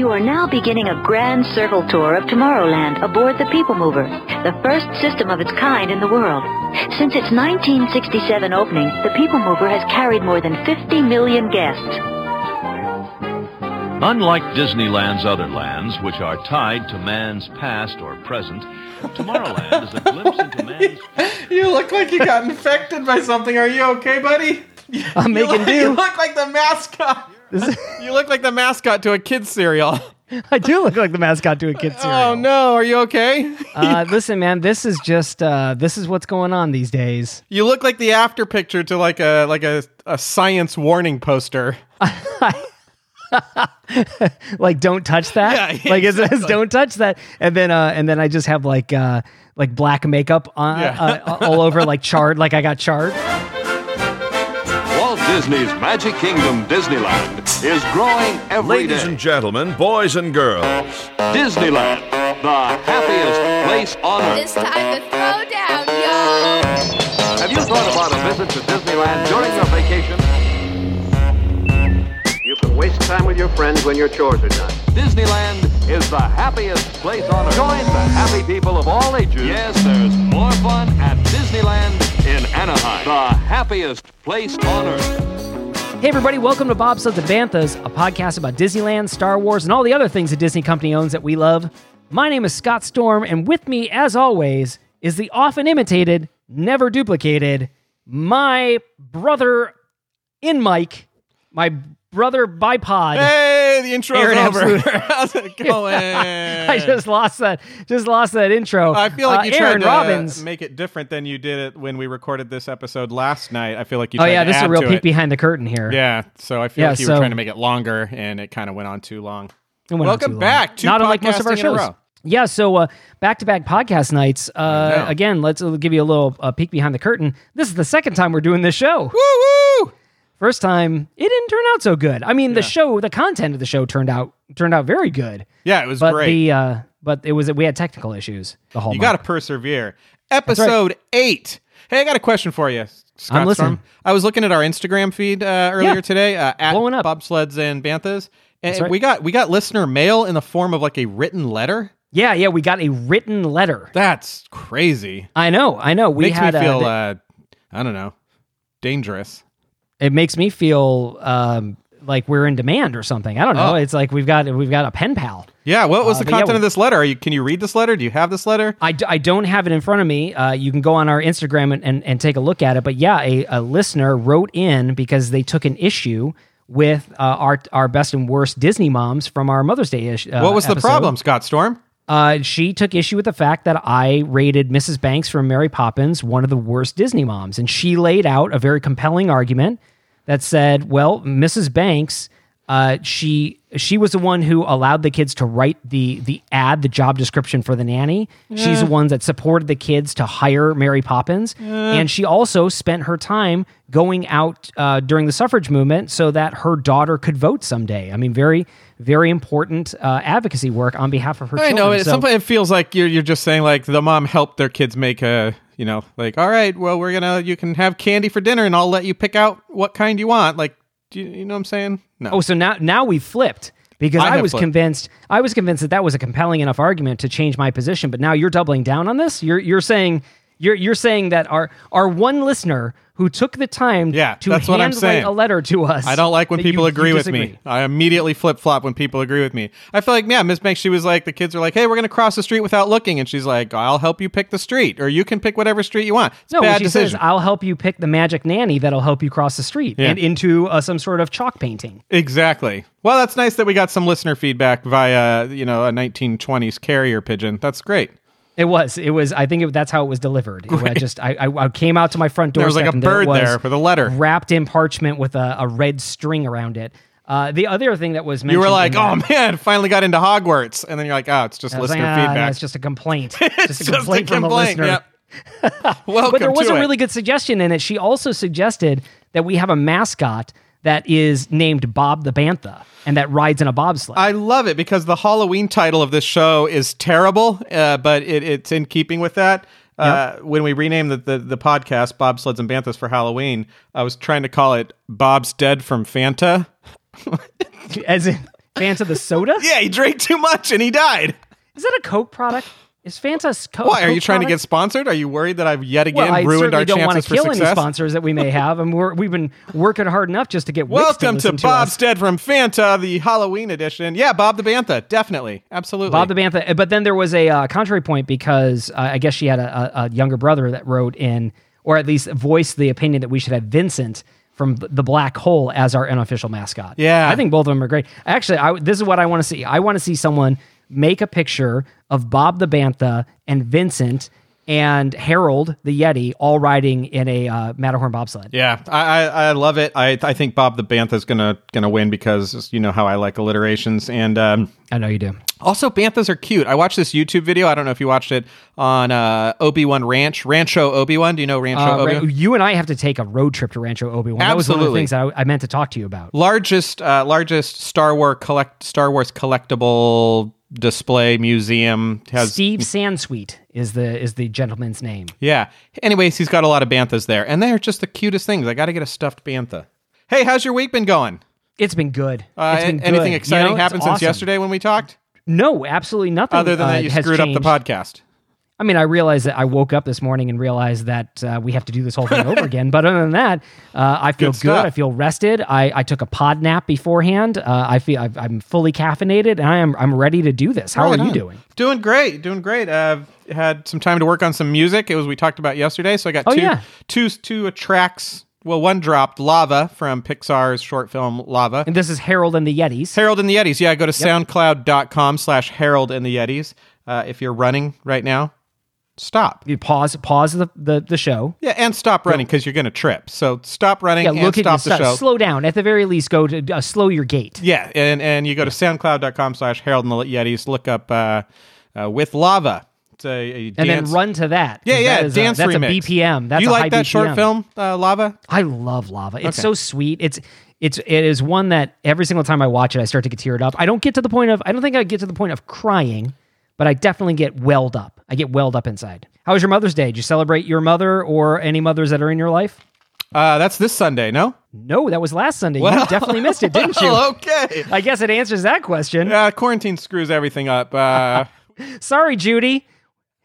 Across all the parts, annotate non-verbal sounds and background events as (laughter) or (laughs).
You are now beginning a grand circle tour of Tomorrowland aboard the People Mover, the first system of its kind in the world. Since its 1967 opening, the People Mover has carried more than 50 million guests. Unlike Disneyland's other lands, which are tied to man's past or present, Tomorrowland is a glimpse into (laughs) man's. You look like you got infected by something. Are you okay, buddy? I'm You making look, do. You look like the mascot. (laughs) you look like the mascot to a kid's cereal. (laughs) I do look like the mascot to a kid's (laughs) cereal. Oh no, are you okay? Uh, listen, man, this is just uh, this is what's going on these days. You look like the after picture to like a like a, a science warning poster. Like, don't touch that. Yeah, like it says, don't touch that, and then uh, and then I just have like uh, like black makeup on Yeah. uh, all over, like charred, like I got charred. Walt Disney's Magic Kingdom Disneyland is growing every day. Ladies and gentlemen, boys and girls, Disneyland, the happiest place on earth. It's time to throw down, y'all. Have you thought about a visit to Disneyland during your vacation? You can waste time with your friends when your chores are done. Disneyland is the happiest place on earth. Join the happy people of all ages. Yes, there's more fun at Disneyland in Anaheim, the happiest place on earth. Hey, everybody, welcome to Bobsleds and Banthas, a podcast about Disneyland, Star Wars, and all the other things the Disney company owns that we love. My name is Scott Storm, and with me, as always, is the often imitated, never duplicated, my brother in Mike, my brother bipod. Hey, the intro Aaron over. (laughs) How's it (laughs) going? I just lost that. Just lost that intro. I feel like Uh, you Aaron tried to Robbins. make it different than you did it when we recorded this episode last night. I feel like you. oh yeah, to this is a real peek it. behind the curtain here. Yeah, so I feel Yeah, like you so- were trying to make it longer, and it kind of went on too long. It went on Welcome too long. back to Not unlike most of our shows. Yeah, so uh, back-to-back podcast nights. Uh, again, let's uh, give you a little uh, peek behind the curtain. This is the second time we're doing this show. Woo woo! First time, it didn't turn out so good. I mean, the show, the content of the show turned out turned out very good, Yeah, it was but great. the uh, but it was we had technical issues the whole. you got to persevere. Episode eight. Hey, I got a question for you, Scott I'm listening. Storm. I was looking at our Instagram feed uh, earlier Yeah. today uh, at Blowing up. bobsleds and banthas, and right. we got we got listener mail in the form of like a written letter. Yeah, yeah, we got a written letter. That's crazy. I know, I know. We Makes had me uh, feel uh, I don't know, dangerous. It makes me feel um, like we're in demand or something. I don't know. Oh. It's like we've got we've got a pen pal. Yeah, what was Uh, the but yeah, content we- of this letter? Are you, can you read this letter? Do you have this letter? I, d- I don't have it in front of me. Uh, you can go on our Instagram and, and, and take a look at it. But yeah, a, a listener wrote in because they took an issue with uh, our our best and worst Disney moms from our Mother's Day issue. Uh, what was the problem, Scott Storm? Uh, she took issue with the fact that I rated Mrs. Banks from Mary Poppins one of the worst Disney moms, and she laid out a very compelling argument that said, "Well, Mrs. Banks, uh, she she was the one who allowed the kids to write the the ad, the job description for the nanny. She's the one that supported the kids to hire Mary Poppins, and she also spent her time going out uh, during the suffrage movement so that her daughter could vote someday. I mean, very." Very important uh, advocacy work on behalf of her I children. know. It, So- sometimes it feels like you're you're just saying like the mom helped their kids make a you know like all right well we're gonna you can have candy for dinner and I'll let you pick out what kind you want like do you, you know what I'm saying no Oh, so now now we flipped because I I, was flipped. convinced I was convinced that that was a compelling enough argument to change my position. But now you're doubling down on this. You're you're saying you're you're saying that our our one listener who took the time Yeah, to that's what I'm saying. a letter to us. I don't like when people you- agree you with me. I immediately flip flop when people agree with me. I feel like, yeah, Miss Banks, she was like, the kids are like, hey, we're going to cross the street without looking. And she's like, I'll help you pick the street, or you can pick whatever street you want. It's No, bad she decision. says I'll help you pick the magic nanny that'll help you cross the street Yeah. and into uh, some sort of chalk painting. exactly. Well, that's nice that we got some listener feedback via, you know, a 1920s carrier pigeon. That's great. It was. It was. I think it, that's how it was delivered. It- I just. I, I, I came out to my front door. There was like a bird was there for the letter. wrapped in parchment with a, a red string around it. Uh, the other thing that was mentioned. You were like, oh that- man, finally got into Hogwarts. And then you're like, oh, it's just listener like, ah, no, feedback. it's just a complaint. (laughs) It's just a complaint from complaint, the listener. yep. (laughs) But there was a it. really good suggestion in it. She also suggested that we have a mascot that is named Bob the Bantha and that rides in a bobsled. I love it because the Halloween title of this show is terrible, uh, but it, it's in keeping with that. Uh, When we renamed the, the, the podcast Bobsleds and Banthas for Halloween, I was trying to call it Bob's Dead from Fanta. as in, Fanta the soda? (laughs) Yeah, he drank too much and he died. Is that a Coke product? Is Fanta s- Co- Why? Are you trying to get sponsored? Are you worried that I've yet again Well, I ruined our certainly don't want to kill any sponsors that we may have, and we're, we've been working hard enough just to get Welcome to to Bob us. Stead from Fanta, the Halloween edition. Yeah, Bob the Bantha, definitely, absolutely. Bob the Bantha. But then there was a uh, contrary point because uh, I guess she had a, a, a younger brother that wrote in, or at least voiced the opinion that we should have Vincent from the Black Hole as our unofficial mascot. Yeah. I think both of them are great. Actually, I, this is what I want to see. I want to see someone make a picture of Bob the Bantha and Vincent and Harold the Yeti all riding in a uh, Matterhorn bobsled. Yeah, I, I, I love it. I, I think Bob the Bantha's gonna gonna win because you know how I like alliterations, and um, I know you do. also banthas are cute. I watched this YouTube video. I don't know if you watched it on uh, Obi Wan Ranch, Rancho Obi Wan. Do you know Rancho Uh, Obi Wan? you and I have to take a road trip to Rancho Obi Wan. That was one of the things I, I meant to talk to you about. Largest uh, largest Star Wars collect Star Wars collectible display museum has Steve Sansweet is the is the gentleman's name. Yeah. Anyways, he's got a lot of banthas there, and they're just the cutest things. I got to get a stuffed bantha. Hey, how's your week been going? It's been good. Uh, it's been anything good. exciting You know, happened since awesome. yesterday when we talked? No, absolutely nothing. Other than uh, that, you screwed up the podcast. I mean, I realized that I woke up this morning and realized that uh, we have to do this whole thing over (laughs) again. But other than that, uh, I feel Good good. I feel rested. I, I took a pod nap beforehand. Uh, I feel I've, I'm fully caffeinated, and I am I'm ready to do this. How Right are you doing? Doing great, doing great. I've had some time to work on some music. It was we talked about yesterday, so I got Oh, two, yeah. two, two tracks. Well, one dropped, Lava from Pixar's short film Lava. And this is Harold and the Yetis. Harold and the Yetis. Yeah, go to soundcloud.com slash Harold and the Yetis. Uh, if you're running right now, stop. You pause pause the the, the show. Yeah, and stop running because you're going to trip. So stop running Yeah, and look at stop you. the show. Slow down. At the very least, go to uh, slow your gait. Yeah, and and you go to soundcloud.com slash Harold and the Yetis. Look up uh, uh, with lava. It's a, a and then run to that. Yeah, yeah, that is dance a, that's remix. a BPM. That's you like that short film, uh, Lava? I love lava. It's Okay. so sweet. It's it's it is one that every single time I watch it, I start to get teared up. I don't get to the point of I don't think I get to the point of crying, but I definitely get welled up. I get welled up inside. How was your Mother's Day? Did you celebrate your mother or any mothers that are in your life? Uh, that's this Sunday, no? No, that was last Sunday. you definitely missed it, didn't (laughs) you? Well, okay. I guess it answers that question. Uh, quarantine screws everything up. Uh, (laughs) Sorry, Judy.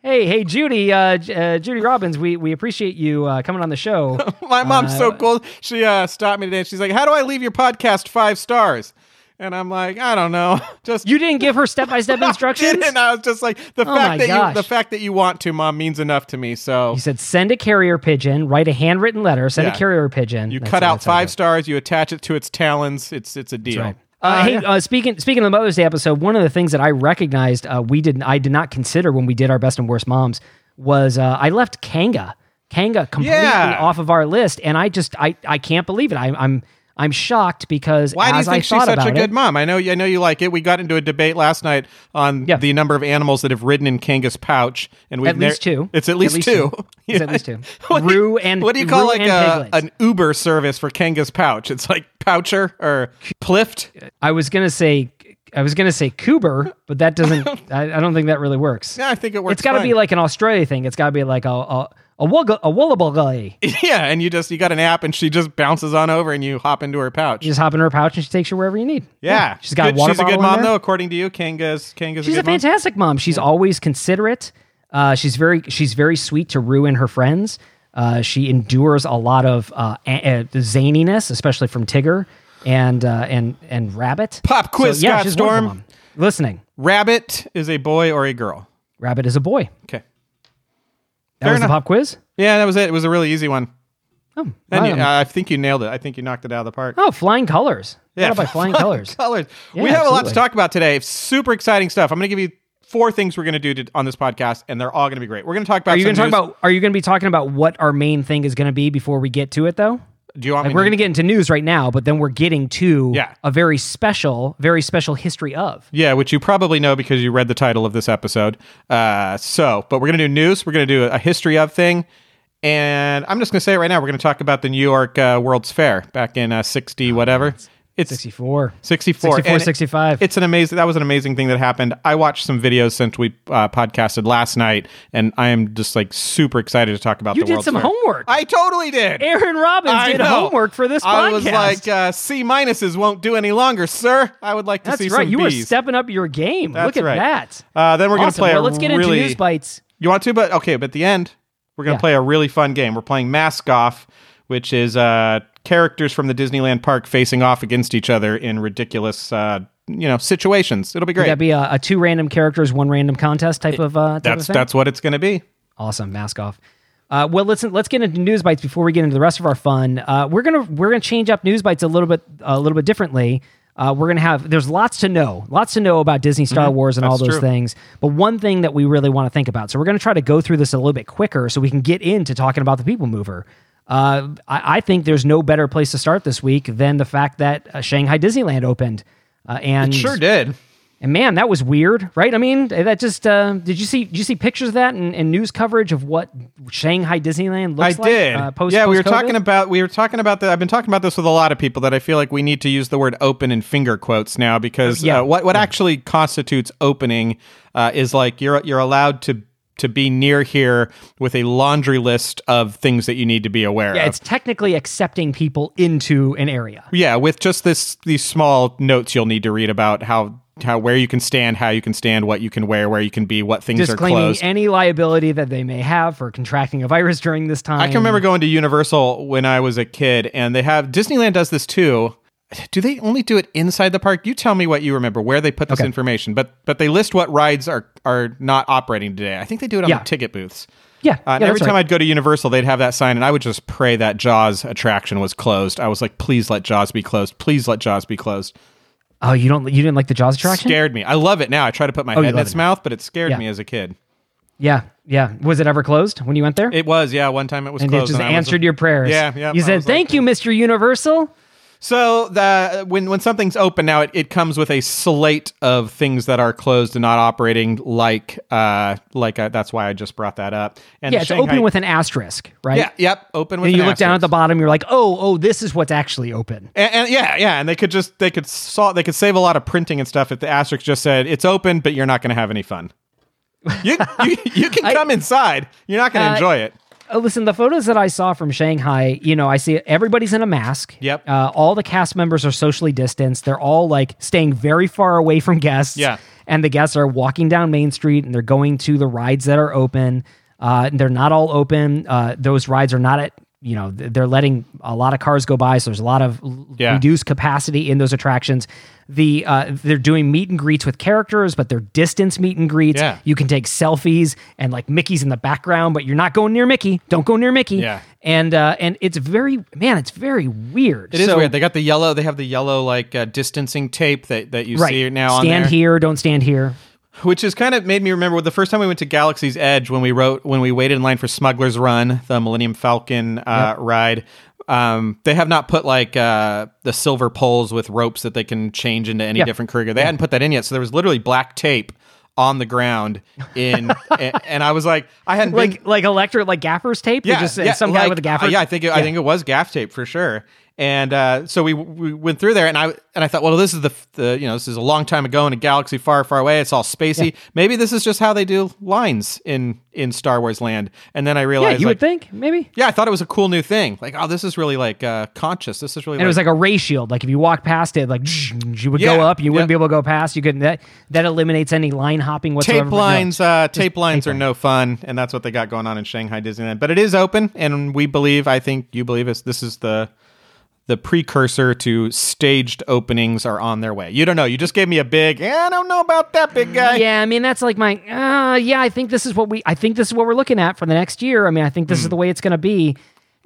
Hey, hey, Judy, uh, uh, Judy Robbins, we, we appreciate you uh, coming on the show. (laughs) my mom's so cool. She uh, stopped me today. She's like, "How do I leave your podcast five stars?" And I'm like, "I don't know. (laughs) Just You didn't give her step by step instructions. And I was just like, the Oh fact that gosh. you, the fact that you want to, mom, means enough to me. So You said send a carrier pigeon, write a handwritten letter, send Yeah. a carrier pigeon. you That's- cut out that's how I do five stars, you attach it to its talons. It's it's a deal. Right. Uh, hey, uh, speaking speaking of the Mother's Day episode, one of the things that I recognized uh, we did I did not consider when we did our best and worst moms was uh, I left Kanga Kanga completely Yeah. off of our list, and I just I I can't believe it. I, I'm I'm shocked because Why do you think she's such a good it, mom? I know, I know you like it. We got into a debate last night on Yeah. the number of animals that have ridden in Kanga's pouch, and we've At least two. It's at least, least two. two. It's at (laughs) least two. (laughs) What do you- Roo and- what do you call Roo like a, an Uber service for Kanga's pouch? It's like Poucher or Plift. I was gonna say I was gonna say Coober, but that doesn't. (laughs) I, I don't think that really works. Yeah, I think it works. it's got to be like an Australia thing. It's got to be like a a a, a (laughs) yeah, and you just you got an app, and she just bounces on over, and you hop into her pouch. You just hop into her pouch and she takes you wherever you need. yeah, she's got Good- a water She's a good mom, though, according to you. Kanga's Kanga's She's a a good mom. fantastic mom. She's always considerate. Uh, she's very she's very sweet to Roo and her friends. Uh, she endures a lot of uh, uh, zaniness, especially from Tigger and uh, and and Rabbit. Pop quiz, yeah, Scott she's a wonderful Storm. Listening, Rabbit is a boy or a girl. Rabbit is a boy. Okay. That Fair was enough. the pop quiz. Yeah, that was it. It was a really easy one. Oh, And you- um, I think you nailed it. I think you knocked it out of the park. oh, flying colors. Yeah, by (laughs) flying colors. colors. Yeah, we have a lot to talk about today. Super exciting stuff. I'm going to give you four things we're going to do to, on this podcast, and they're all going to be great. We're going to talk about. Are you going to talk about? Are you going to be talking about what our main thing is going to be before we get to it, though? Do you want Like me we're to- going to get into news right now, but then we're getting to Yeah. a very special, very special history of. Yeah, which you probably know because you read the title of this episode. Uh, so, but we're going to do news. We're going to do a history of thing. And I'm just going to say it right now. We're going to talk about the New York uh, World's Fair back in uh, 60 whatever. It's 64. 64. 64, And it- 65. It's an amazing. That was an amazing thing that happened. I watched some videos since we uh, podcasted last night, and I am just like super excited to talk about. You the did some Fair. homework. I totally did. Aaron Robbins I did know. homework for this I podcast. was like, uh, C minuses won't do any longer, sir. I would like to see C minus. That's see right. some You were stepping up your game. That's Look at right. that. Uh, then we're going to play well, let's get really. into news bites. You want to, but okay. But at the end, we're going to Yeah. play a really fun game. We're playing Mascoff, which is uh, characters from the Disneyland park facing off against each other in ridiculous, uh, you know, situations. It'll be great. that be a, a two random characters, one random contest type of uh, type that's of thing? that's what it's going to be. Awesome, Mascoff. Uh, well, let's let's get into news bites before we get into the rest of our fun. Uh, we're gonna we're gonna change up news bites a little bit a little bit differently. Uh, we're gonna have there's lots to know, lots to know about Disney, Star Wars, and all Mm-hmm. Those true. things. But one thing that we really want to think about, so we're gonna try to go through this a little bit quicker, so we can get into talking about the People Mover. Uh, I, I think there's no better place to start this week than the fact that uh, Shanghai Disneyland opened. Uh, and Sure did. and man, that was weird, right? I mean, that just uh, did you see? Did you see pictures of that and, and news coverage of what Shanghai Disneyland I looks like? I did. Uh, post, yeah, we were post-COVID? talking about we were talking about that. I've been talking about this with a lot of people that I feel like we need to use the word open in finger quotes now because Yeah. uh, what what actually constitutes opening uh, is like you're you're allowed to to be near here with a laundry list of things that you need to be aware Yeah, of. it's technically accepting people into an area. Yeah, with just this these small notes you'll need to read about how how where you can stand, how you can stand, what you can wear, where you can be, what things are closed. any liability that they may have for contracting a virus during this time. I can remember going to Universal when I was a kid, and they have Disneyland does this too. Do they only do it inside the park? You tell me what you remember, where they put this Okay. information. But but they list what rides are are not operating today. I think they do it on Yeah. the ticket booths. Yeah, Uh, yeah every time right. I'd go to Universal, they'd have that sign, and I would just pray that Jaws attraction was closed. I was like, please let Jaws be closed. Please let Jaws be closed. Oh, you don't you didn't like the Jaws attraction? Scared me. I love it now. I try to put my Oh, head in its it. mouth, but it scared Yeah. me as a kid. Yeah, yeah. Was it ever closed when you went there? It was, yeah. One time it was and it closed. just and I was- answered your prayers. Yeah, yeah. You I said, was like- "Thank you, Mister Universal." So the when when something's open now, it, it comes with a slate of things that are closed and not operating. Like uh like uh, that's why I just brought that up. And Yeah, it's Shanghai- open with an asterisk, right? yeah, yep, open with. And you look down at the bottom, you're like, "Oh, oh, this is what's actually open." And, and yeah, yeah, and they could just they could saw they could save a lot of printing and stuff if the asterisk just said it's open, but you're not going to have any fun. You (laughs) you, you can come inside. You're not going to Uh, enjoy it. Uh, listen, the photos that I saw from Shanghai, you know, I see everybody's in a mask. Yep. Uh, all the cast members are socially distanced. They're all like staying very far away from guests. Yeah. And the guests are walking down Main Street and they're going to the rides that are open. Uh, they're not all open. Uh, those rides are not at, you know, they're letting a lot of cars go by. So there's a lot of Yeah. reduced capacity in those attractions. The uh, they're doing meet and greets with characters, but they're distance meet and greets. Yeah. You can take selfies and like Mickey's in the background, but you're not going near Mickey. Don't go near Mickey. Yeah. And uh, and it's very man, it's very weird. It is So- weird. They got the yellow. They have the yellow like uh, distancing tape that that you right see now on Stand here, don't stand here. Which has kind of made me remember the first time we went to Galaxy's Edge when we wrote when we waited in line for Smuggler's Run, the Millennium Falcon uh, ride. Um, they have not put like uh, the silver poles with ropes that they can change into any Yeah. different courier. They hadn't put that in yet, so there was literally black tape on the ground in, (laughs) and, and I was like, I hadn't been, Like like electric like gaffer's tape. Yeah, just, yeah, some guy like, with a gaffer. uh, yeah, I think it, I think it was gaff tape for sure. And uh, so we we went through there, and I and I thought, well, this is the, the you know this is a long time ago in a galaxy far far away. It's all spacey. Maybe this is just how they do lines in in Star Wars land. And then I yeah, realized, you like, would think maybe. yeah, I thought it was a cool new thing. Like, oh, this is really like uh, conscious. This is really And it was like, like a ray shield. Like if you walk past it, like you would go up, you wouldn't yeah. be able to go past. You could that that eliminates any line hopping whatsoever. tape but no. lines. Uh, tape lines are no fun, and that's what they got going on in Shanghai Disneyland. But it is open, and we believe. I think you believe us. This is the the precursor to staged openings are on their way. You don't know. You just gave me a big. "Eh, I don't know about that big guy. Yeah, I mean that's like my uh yeah, I think this is what we I think this is what we're looking at for the next year. I mean, I think Hmm. this is the way it's going to be.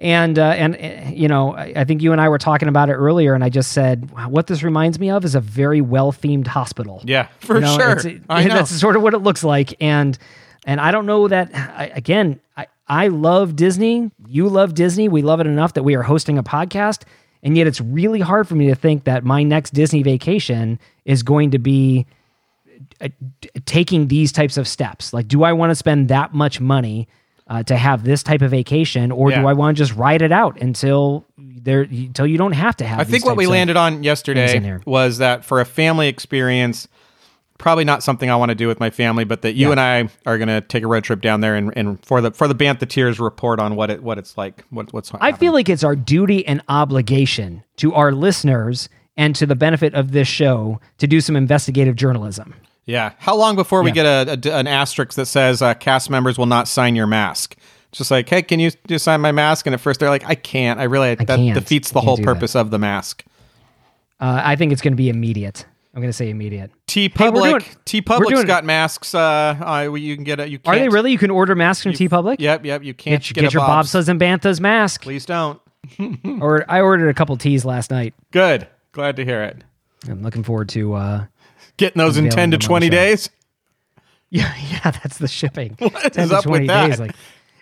And uh, and you know, I, I think you and I were talking about it earlier, and I just said what this reminds me of is a very well themed hospital. Yeah, for You know, sure. it's- it- I know. That's sort of what it looks like, and and I don't know that. I, again, I I love Disney. You love Disney. We love it enough that we are hosting a podcast, and yet it's really hard for me to think that my next Disney vacation is going to be uh, taking these types of steps. Like, do I want to spend that much money? Uh, to have this type of vacation, or Yeah. do I want to just ride it out until there until you don't have to have. I think what we landed on yesterday was that for a family experience, probably not something I want to do with my family, but that you Yeah. and I are going to take a road trip down there and, and for the for the Bantha Tears report on what it what it's like. What, what's I feel like it's our duty and obligation to our listeners and to the benefit of this show to do some investigative journalism. yeah. How long before we get a, a- an asterisk that says uh, cast members will not sign your mask? Just like, hey, can you just sign my mask? And at first they're like, I can't. I really that can't. defeats the whole do that. purpose of the mask. Uh, I think it's going to be immediate. I'm going to say immediate. TeePublic, T Public's got masks. Uh, uh, you can get a. You Are can't, they really? You can order masks from TeePublic. Yep, yep. You can't Get, get, get your Bob's. bobsleighs and banthas mask. Please don't. (laughs) (laughs) Or I ordered a couple teas last night. Good. Glad to hear it. I'm looking forward to. uh Getting those in 10 to them on the 20 days. (laughs) Yeah, yeah, that's the shipping. What 10 to up with 20 that? Like,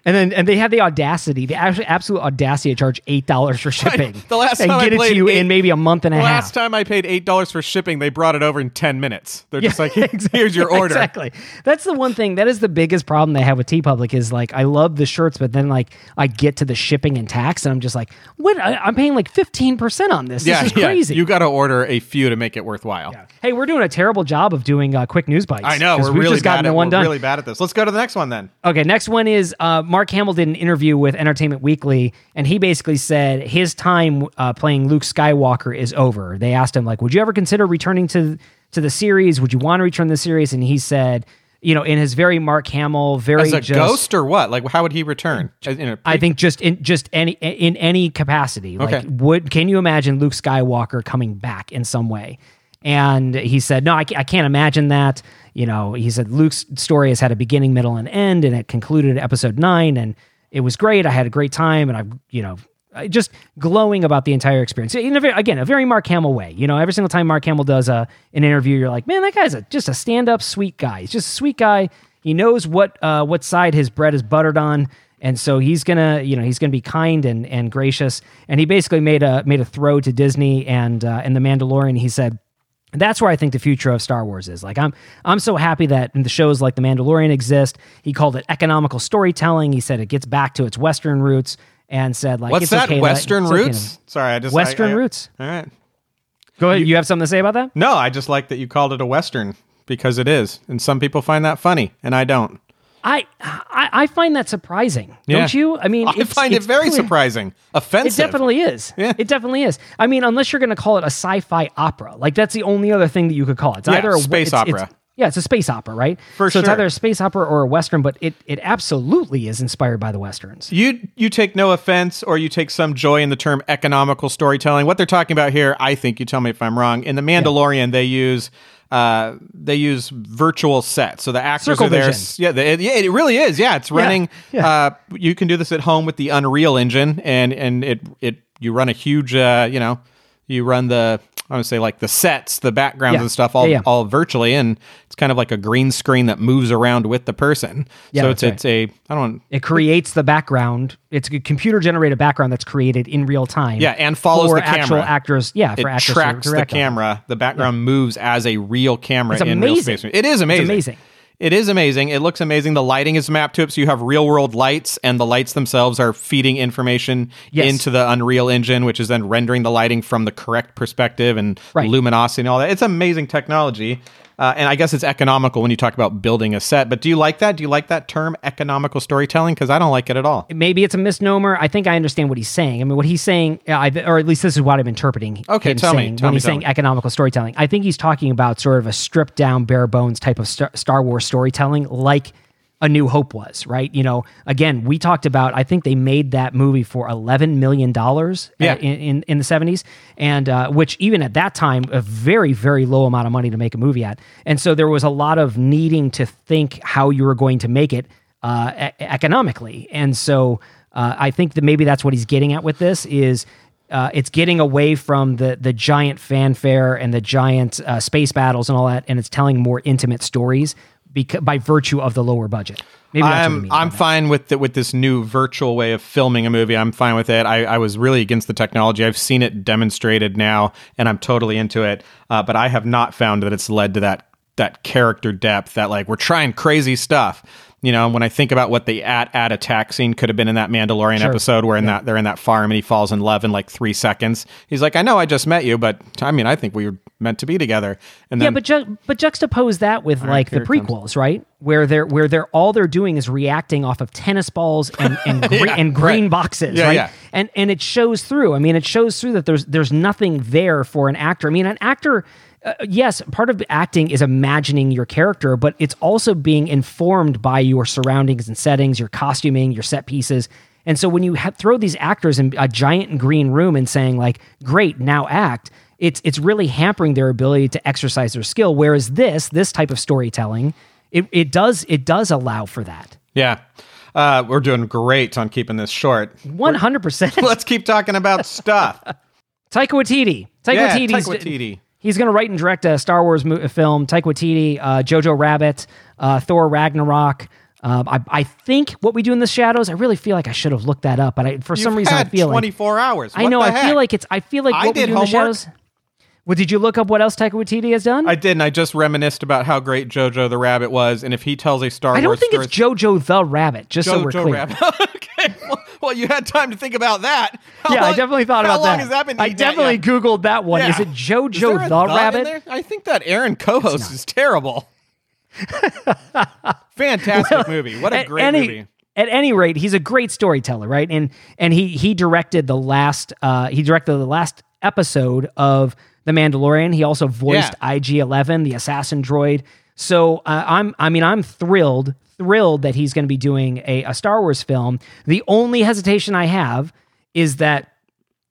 and then and they had the audacity, the actually absolute audacity to charge eight dollars for (laughs) shipping. The last and time I get it to you eight- in maybe a month and a Last half. time I paid $8 for shipping, they brought it over in 10 minutes. They're just like, (laughs) exactly. here's your order. Exactly. That's the one thing. That is the biggest problem they have with TeePublic is like I love the shirts, but then like I get to the shipping and tax, and I'm just like, what? I, I'm paying like 15 percent on this. Yeah, this is yeah. crazy. You got to order a few to make it worthwhile. hey, we're doing a terrible job of doing uh, quick news bites. I know. we're we've really just gotten bad the at one we're done. really bad at this. Let's go to the next one then. Okay, next one is uh, Mark Hamill did an interview with Entertainment Weekly, and he basically said his time uh, playing Luke Skywalker is over. They asked him like, "Would you ever consider returning to to the series? Would you want to return to the series?" And he said, "You know, in his very Mark Hamill, very As a just, ghost or what? Like, how would he return? A I think just in just any in any capacity. Like, Okay. would can you imagine Luke Skywalker coming back in some way? And he said, "No, I, I can't imagine that." You know, he said Luke's story has had a beginning, middle, and end, and it concluded episode nine, and it was great. I had a great time, and I, you know, just glowing about the entire experience. A very, again, a very Mark Hamill way. You know, every single time Mark Hamill does a an interview, you're like, man, that guy's a, just a stand up sweet guy. He's just a sweet guy. He knows what uh, what side his bread is buttered on, and so he's gonna, you know, he's gonna be kind and and gracious. And he basically made a made a throw to Disney and uh, and the Mandalorian. He said. That's where I think the future of Star Wars is. Like I'm I'm so happy that the shows like The Mandalorian exist. He called it economical storytelling. He said it gets back to its Western roots and said like What's it's that? okay Western it's okay to- roots? Sorry, I just Western I- I- roots. All right. Go ahead. You, have something to say about that? No, I just like that you called it a Western because it is. And some people find that funny, and I don't. I I, I find that surprising. Yeah. Don't you? I mean, I it's- find it very surprising. It definitely is. Yeah. It definitely is. I mean, unless you're going to call it a sci-fi opera, like that's the only other thing that you could call it. It's Yeah, either a space it's- opera. it's- yeah, it's a space opera, right? For so it's either a space opera or a western, but it it absolutely is inspired by the westerns. You you take no offense or you take some joy in the term economical storytelling. What they're talking about here, I think you tell me if I'm wrong. In the Mandalorian, they use uh, they use virtual sets, so the actors Circle are there. vision. Yeah, they, yeah, it really is. Yeah, it's running. yeah. Uh, you can do this at home with the Unreal Engine, and and it it you run a huge uh, you know you run the I would say like the sets, the backgrounds Yeah. and stuff all Yeah, yeah. all virtually, and it's kind of like a green screen that moves around with the person. Yeah, so it's it's a I don't It creates the background. It's a computer generated background that's created in real time. Yeah, and follows for the actual camera. actors. Yeah, for it actors to tracks the camera. The background moves as a real camera It's in real space. It is amazing. It's amazing. It is amazing. It looks amazing. The lighting is mapped to it, so you have real world lights, and the lights themselves are feeding information Yes. into the Unreal Engine, which is then rendering the lighting from the correct perspective and Right. luminosity and all that. It's amazing technology. Uh, and I guess it's economical when you talk about building a set. But do you like that? Do you like that term, economical storytelling? Because I don't like it at all. Maybe it's a misnomer. I think I understand what he's saying. I mean, what he's saying, uh, I, or at least this is what I'm interpreting. Okay, him tell me, tell when me, he's saying me. economical storytelling. I think he's talking about sort of a stripped down, bare bones type of Star, Star Wars storytelling, like A New Hope was. Right? You know, again, we talked about. I think they made that movie for 11 million dollars. Yeah. In, in in the 70s, and uh, which even at that time, a very very low amount of money to make a movie at. And so there was a lot of needing to think how you were going to make it uh, e- economically. And so uh, I think that maybe that's what he's getting at with this is uh, it's getting away from the the giant fanfare and the giant uh, space battles and all that, and it's telling more intimate stories because by virtue of the lower budget. Maybe that's I'm I'm fine with the, with this new virtual way of filming a movie. I'm fine with it. I, I was really against the technology. I've seen it demonstrated now, and I'm totally into it. Uh, but I have not found that it's led to that that character depth. That like we're trying crazy stuff. You know, when I think about what the at at attack scene could have been in that Mandalorian Sure. episode, where in that they're in that farm and he falls in love in like three seconds. He's like, "I know, I just met you, but I mean, I think we were meant to be together." And then, yeah, but ju- but juxtapose that with like the here comes. prequels, right? Where they're where they're all they're doing is reacting off of tennis balls and (laughs) and, gre- Yeah, and green right. boxes, Yeah, right? yeah. And and it shows through. I mean, it shows through that there's there's nothing there for an actor. I mean, an actor. Uh, yes, part of acting is imagining your character, but it's also being informed by your surroundings and settings, your costuming, your set pieces. And so when you ha- throw these actors in a giant green room and saying like, "Great, now act," it's it's really hampering their ability to exercise their skill. Whereas this this type of storytelling, it, it does it does allow for that. yeah, uh, we're doing great on keeping this short. One hundred percent. Let's keep talking about stuff. (laughs) Taika Waititi. Taika Yeah, Waititi's Taika Waititi. He's going to write and direct a Star Wars mo- film. Taika Waititi, uh, Jojo Rabbit, uh, Thor Ragnarok. Um, I, I think what we do in the shadows. I really feel like I should have looked that up, but I, for some You've reason I feel like 24 hours. I know. I heck? feel like it's. I feel like I what we do in the shadows. Well, did you look up what else Taika Waititi has done? I didn't. I just reminisced about how great Jojo the Rabbit was, and if he tells a Star Wars, I don't Wars think story, it's Jojo the Rabbit. Just so we're clear. Rabbit. (laughs) okay, well, well, you had time to think about that. How yeah, I definitely thought about that. how long has that been? I definitely googled that one. Yeah. Is it Jojo Is the Rabbit? I think that Aaron co-host is terrible. (laughs) Fantastic movie. What a great any, movie. At any rate, he's a great storyteller, right? And and he he directed the last uh he directed the last episode of The Mandalorian. He also voiced Yeah. IG-11, the assassin droid. So uh, I'm I mean I'm thrilled thrilled that he's going to be doing a, a Star Wars film. The only hesitation I have is that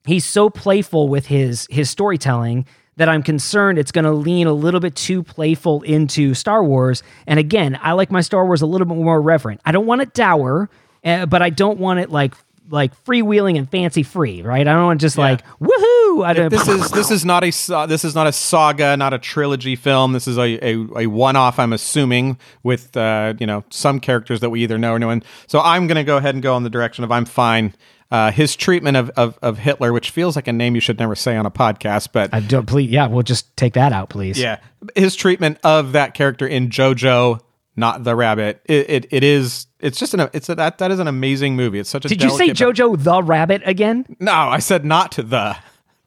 he's so playful with his his storytelling that I'm concerned it's going to lean a little bit too playful into Star Wars. And again, I like my Star Wars a little bit more reverent. I don't want it dour, uh, but I don't want it like like freewheeling and fancy free, right? I don't want just like woohoo. I don't. This is (laughs) this is not a this is not a saga, not a trilogy film. This is a, a, a one off. I'm assuming with uh, you know some characters that we either know or know. And so I'm going to go ahead and go in the direction of I'm fine. Uh, his treatment of, of of Hitler, which feels like a name you should never say on a podcast, but I don't please. Yeah, we'll just take that out, please. yeah, his treatment of that character in JoJo, not the rabbit. It it, it is. It's just an. It's a, that that is an amazing movie. It's such a. Did you say Jojo the Rabbit again? No, I said not the.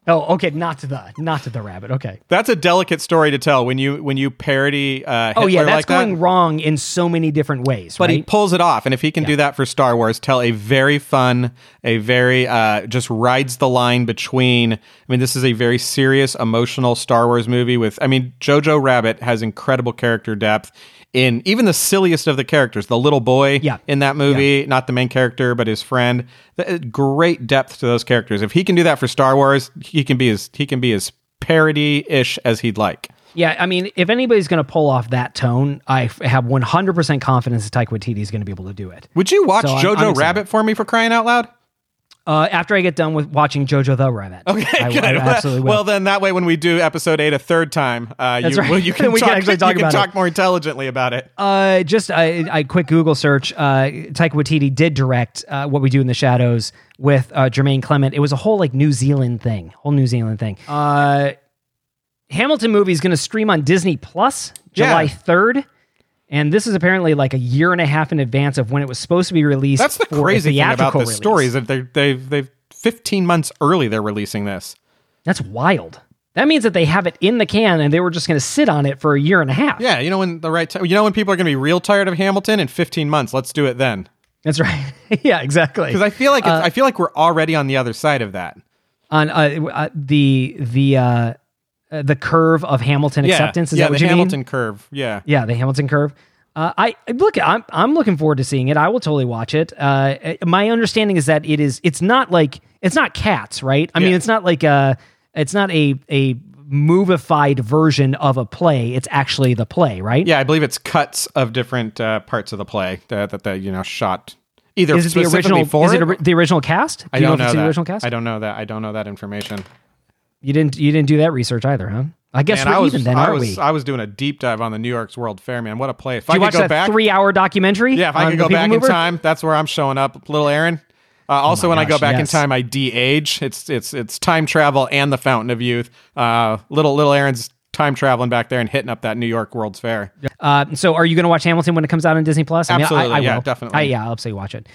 Oh, okay, not to the, not to the rabbit. Okay. That's a delicate story to tell when you when you parody. Uh, Oh yeah, that's like that. going wrong in so many different ways. But right? he pulls it off, and if he can do that for Star Wars, tell a very fun, a very uh, just rides the line between. I mean, this is a very serious, emotional Star Wars movie with. I mean, Jojo Rabbit has incredible character depth in even the silliest of the characters. The little boy Yeah. in that movie, not the main character, but his friend. The- uh, Great depth to those characters. If he can do that for Star Wars, he can be as he can be as parody ish as he'd like. Yeah, I mean, if anybody's going to pull off that tone, I f- have 100% confidence that Taika Waititi is going to be able to do it. Would you watch So I'm- I'm Jojo. Rabbit for me for crying out loud? Uh, after I get done with watching JoJo the Rabbit, Okay, I. I absolutely will. Well, then that way, when we do episode eight a third time, uh, you, right. well, you (laughs) can We can talk, actually talk you can talk more intelligently about it. uh, just a, a quick Google search. Uh, Taika Waititi did direct uh, what we do in the shadows with uh, Jermaine Clement. It was a whole like New Zealand thing, whole New Zealand thing. Uh, Hamilton movie is going to stream on Disney Plus July Yeah. third. And this is apparently like a year and a half in advance of when it was supposed to be released. That's the crazy thing about this release. story is that they they've they've 15 months early they're releasing this. That's wild. That means that they have it in the can and they were just going to sit on it for a year and a half. Yeah, you know when the right time. You know when people are going to be real tired of Hamilton in 15 months. Let's do it then. That's right. (laughs) yeah, exactly. Because I feel like it's, I feel like we're already on the other side of that. on uh, uh, the the uh, uh, the curve of Hamilton Yeah, acceptance. Is yeah, that what the you Hamilton mean? curve. Yeah, Yeah, the Hamilton curve. Uh, I look. I'm I'm looking forward to seeing it. I will totally watch it. Uh, my understanding is that it is. It's not like it's not Cats, right? I mean, it's not like a. It's not a a movified version of a play. It's actually the play, right? yeah. I believe it's cuts of different uh, parts of the play that that they you know shot either Is it the original? for Is it it. the original cast? Do I don't know, know, if it's that. the original cast. I don't know that. I don't know that information. You didn't. You didn't do that research either, huh? I guess Man, we're I was, even then, I aren't was, we? I was doing a deep dive on the New York's World Fair, man. What a place! If Did I you watch that back, three-hour documentary? yeah, if I could go back Mover? in time, that's where I'm showing up. Little Aaron. Uh, also, when I go gosh, back in time, I de-age. It's it's it's time travel and the Fountain of Youth. Uh, little little Aaron's time traveling back there and hitting up that New York World's Fair. Uh, so, are you going to watch Hamilton when it comes out on Disney Plus? Absolutely, I, I yeah, will. definitely. I, yeah, I'll absolutely watch it.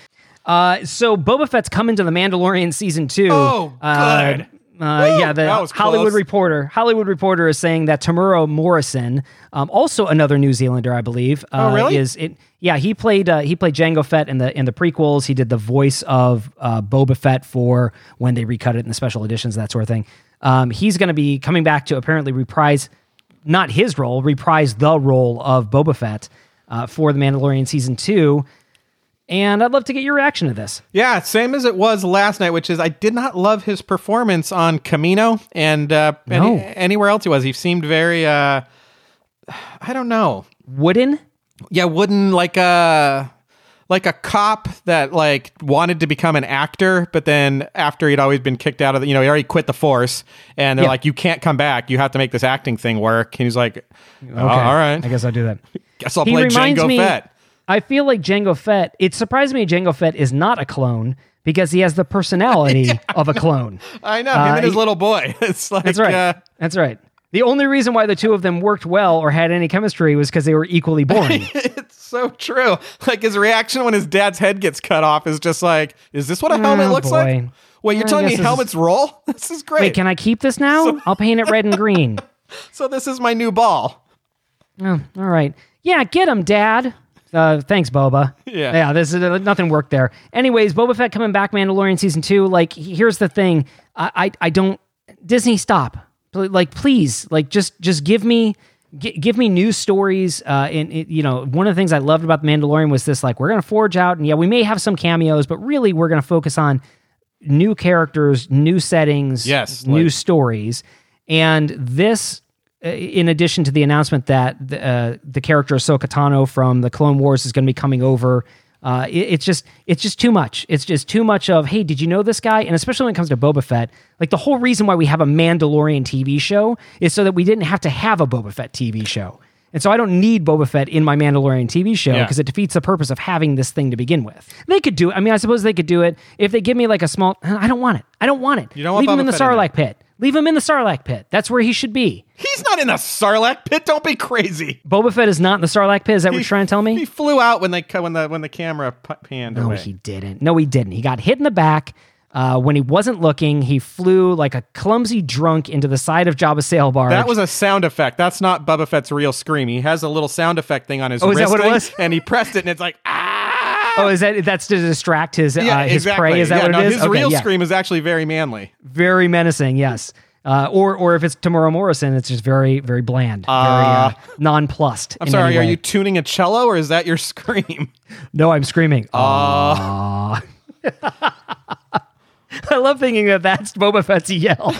Uh, so Boba Fett's coming to the Mandalorian season two. Oh, Uh, good. Uh, yeah, the Hollywood close. Reporter. Hollywood Reporter is saying that Temuera Morrison, um, also another New Zealander, I believe. Uh, Oh, really? Is it? Yeah, he played uh, he played Jango Fett in the in the prequels. He did the voice of uh, Boba Fett for when they recut it in the special editions, that sort of thing. Um, he's going to be coming back to apparently reprise not his role, reprise the role of Boba Fett uh, for the Mandalorian season two. And I'd love to get your reaction to this. Yeah, same as it was last night, which is I did not love his performance on Kamino and uh, any- anywhere else he was. He seemed very, uh, I don't know, Wooden? yeah, wooden like a like a cop that like wanted to become an actor, but then after he'd always been kicked out of the, you know, he already quit the force, and they're Yeah. like, you can't come back. You have to make this acting thing work. And he's like, oh, all right, I guess I'll do that. guess I'll he play Jango me. Fett. I feel like Jango Fett. It surprised me Jango Fett is not a clone because he has the personality (laughs) of a clone. I know him Uh, and his he- little boy. (laughs) It's like That's right. Uh, That's right. The only reason why the two of them worked well or had any chemistry was because they were equally (laughs) boring. It's so true. Like his reaction when his dad's head gets cut off is just like, "Is this what a helmet Oh, looks boy. like?" Wait, you're I telling me helmets roll? This is great. Wait, can I keep this now? I'll paint it red and green. so this is my new ball. Oh, all right. Yeah, get him, Dad. Uh, thanks, Boba. Yeah. yeah. This is uh, nothing worked there. Anyways, Boba Fett coming back, Mandalorian season two. Like, here's the thing. I, I, I don't. Disney, stop. Like, please, like, just, just give me, gi- give me news stories. Uh, and it, you know, one of the things I loved about the Mandalorian was this. Like, we're gonna forge out, and yeah, we may have some cameos, but really, we're gonna focus on new characters, new settings, Yes, new like- stories. And this, in addition to the announcement that the, uh, the character Ahsoka Tano from the Clone Wars is going to be coming over, uh, it- it's just it's just too much. It's just too much of hey, did you know this guy? And especially when it comes to Boba Fett, like the whole reason why we have a Mandalorian TV show is so that we didn't have to have a Boba Fett TV show. And so I don't need Boba Fett in my Mandalorian TV show Yeah. because it defeats the purpose of having this thing to begin with. They could do it. I mean, I suppose they could do it if they give me like a small. I don't want it. I don't want it. You don't want Leave him in the Fett in Sarlacc pit. Leave him in the Sarlacc pit. That's where he should be. He's not in the Sarlacc pit. Don't be crazy. Boba Fett is not in the Sarlacc pit. Is that what you're trying to tell me? He flew out when they when the when the camera panned No, away. he didn't. No, he didn't. He got hit in the back. Uh, when he wasn't looking, he flew like a clumsy drunk into the side of Jabba's sail barge. That was a sound effect. That's not Boba Fett's real scream. He has a little sound effect thing on his Oh, is that wrist what it was? and he pressed it, and it's like ah. Oh, is that that's to distract his uh, his exactly. prey? Is that yeah, what no, it is? His Okay, real yeah. scream is actually very manly. very menacing. Yes. Uh, or or if it's Temuera Morrison, it's just very very bland, very uh, nonplussed. I'm sorry. Are you tuning a cello, or is that your (laughs) scream? No, I'm screaming. Aw. (laughs) (laughs) I love thinking that that's Boba Fett's yell. (laughs)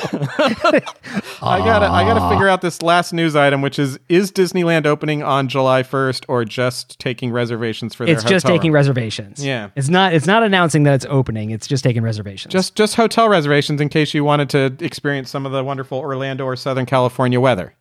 I gotta, I gotta figure out this last news item, which is: is Disneyland opening on July 1st, or just taking reservations for their it's just taking room? reservations. Yeah. It's not it's not announcing that it's opening. It's just taking reservations. just just hotel reservations in case you wanted to experience some of the wonderful Orlando or Southern California weather.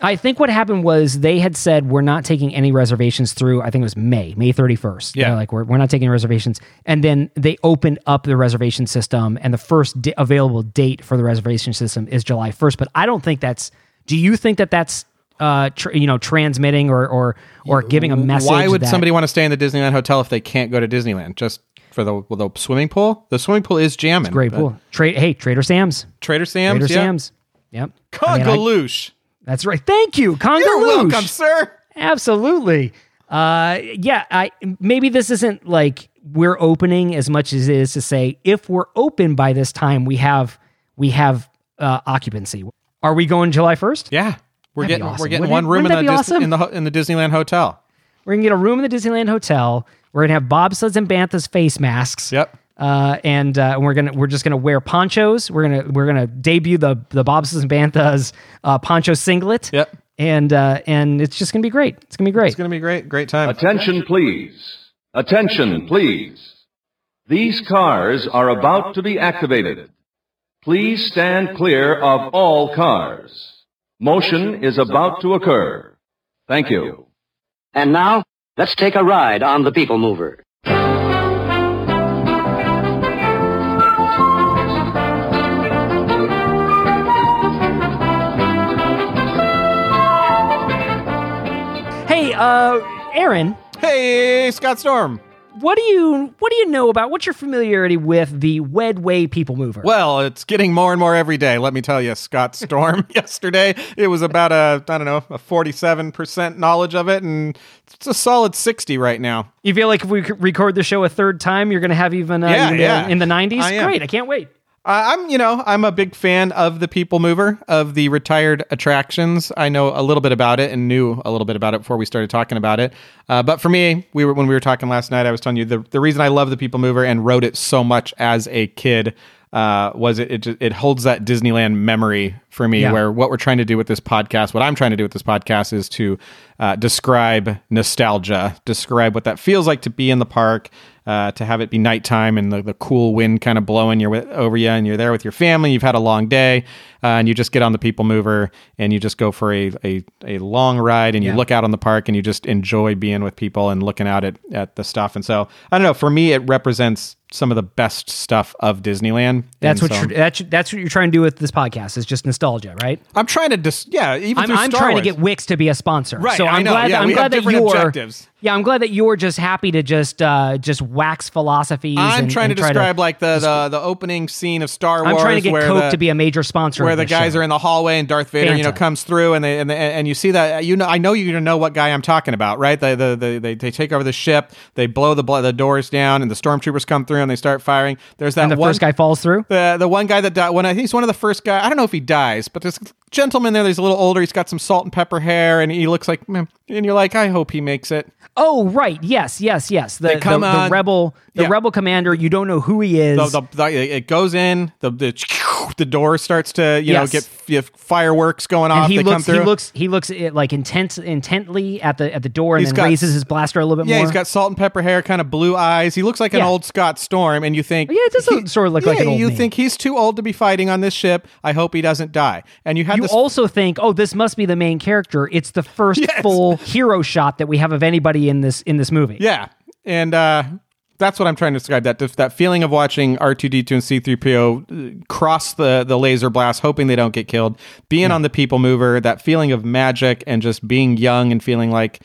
I think what happened was they had said we're not taking any reservations through I think it was May, May 31st. Yeah. They're like we're, we're not taking reservations. And then they opened up the reservation system and the first di- available date for the reservation system is July 1st, but I don't think that's do you think that that's uh tr- you know transmitting or or or giving a message Why would that- somebody want to stay in the Disneyland hotel if they can't go to Disneyland? Just for the well, the swimming pool? The swimming pool is jamming. great pool. Tra- hey, Trader Sam's. Trader Sam's. Trader yeah. Sam's. Yep. I mean, I-. that's right. Thank you. Kungaloosh. You're welcome, sir. Absolutely. Uh, yeah, I maybe this isn't like we're opening as much as it is to say if we're open by this time, we have we have uh, occupancy. Are we going July first? Yeah, we're That'd getting awesome. we're getting Wouldn't one room in the wouldn't that be Dis- awesome? in the in the Disneyland hotel. We're gonna get a room in the Disneyland Hotel. We're gonna have bobsleds and banthas face masks. Yep. Uh, and uh, we're gonna we're just gonna wear ponchos. We're gonna we're gonna debut the the bobsleds and banthas uh, poncho singlet. Yep. And uh, and it's just gonna be great. It's gonna be great. It's gonna be great. Great time. Attention, please. Attention, please. These cars are about to be activated. Please stand clear of all cars. Motion is about to occur. Thank you. And now, let's take a ride on the People Mover. Uh, Aaron, Hey, Scott Storm. what do you what do you know about what's your familiarity with the Wedway People Mover? Well, it's getting more and more every day. Let me tell you, Scott (laughs) Storm. (laughs) yesterday, it was about a I don't know a forty-seven percent knowledge of it, and it's a solid sixty right now. You feel like if we record the show a third time, you're going to have even, uh, Yeah, yeah. in the 90s? I am. Great, I can't wait. Uh, I'm, you know, I'm a big fan of the People Mover, of the retired attractions. I know a little bit about it and knew a little bit about it before we started talking about it. Uh, but for me, we were when we were talking last night, I was telling you the the reason I love the People Mover and wrote it so much as a kid uh, was it it, it holds that Disneyland memory for me, Yeah. where what we're trying to do with this podcast, what I'm trying to do with this podcast, is to uh, describe nostalgia, describe what that feels like to be in the park, uh, to have it be nighttime and the, the cool wind kind of blowing your, over you, and you're there with your family. You've had a long day, uh, and you just get on the People Mover and you just go for a a, a long ride, and you Yeah. look out on the park and you just enjoy being with people and looking out at at the stuff. And so I don't know. For me, it represents some of the best stuff of Disneyland. That's And what so you're, that's, that's what you're trying to do with this podcast. Is just nostalgia, right? I'm trying to just yeah. Even I'm, I'm trying Wars. to get Wix to be a sponsor. Right, So I'm glad. Yeah, I'm glad that you're. objectives. Yeah, I'm glad that you're just happy to just uh, just wax philosophies. I'm and- trying and to try describe like the, the the opening scene of Star Wars. I'm trying to get Coke the, to be a major sponsor. where the guys show. are in the hallway and Darth Vader, you know, comes through and they and, they, and you see that you know I know you to know what guy I'm talking about, right? They the, the, they they take over the ship, they blow the the doors down, and the stormtroopers come through and they start firing. There's that and the one first guy falls through. the the one guy that died when I think he's one of the first guy. I don't know if he dies, but this gentleman there, he's a little older. He's got some salt and pepper hair, and he looks like, and you're like, I hope he makes it. Oh, right. Yes, yes, yes. The, come the, the rebel, the Yeah. rebel commander. You don't know who he is. the, it goes in the the, the door starts to you Yes. know get you have fireworks going and off he they come looks, he looks, he looks eh, like intense, intently at the at the door, and He's then got- raises his blaster a little bit yeah more. he's got salt and pepper hair kind of blue eyes he looks like an old scott storm and you think Yeah, it does he- sort of look like yeah, an old you me. think he's too old to be fighting on this ship i hope he doesn't die and you had You this also think, oh, this must be the main character. It's the first (laughs) Yes. full hero shot that we have of anybody in this in this movie. yeah and uh that's what I'm trying to describe. That that feeling of watching R2D2 and C3PO uh, cross the the laser blast, hoping they don't get killed, being on the people mover, that feeling of magic and just being young and feeling like,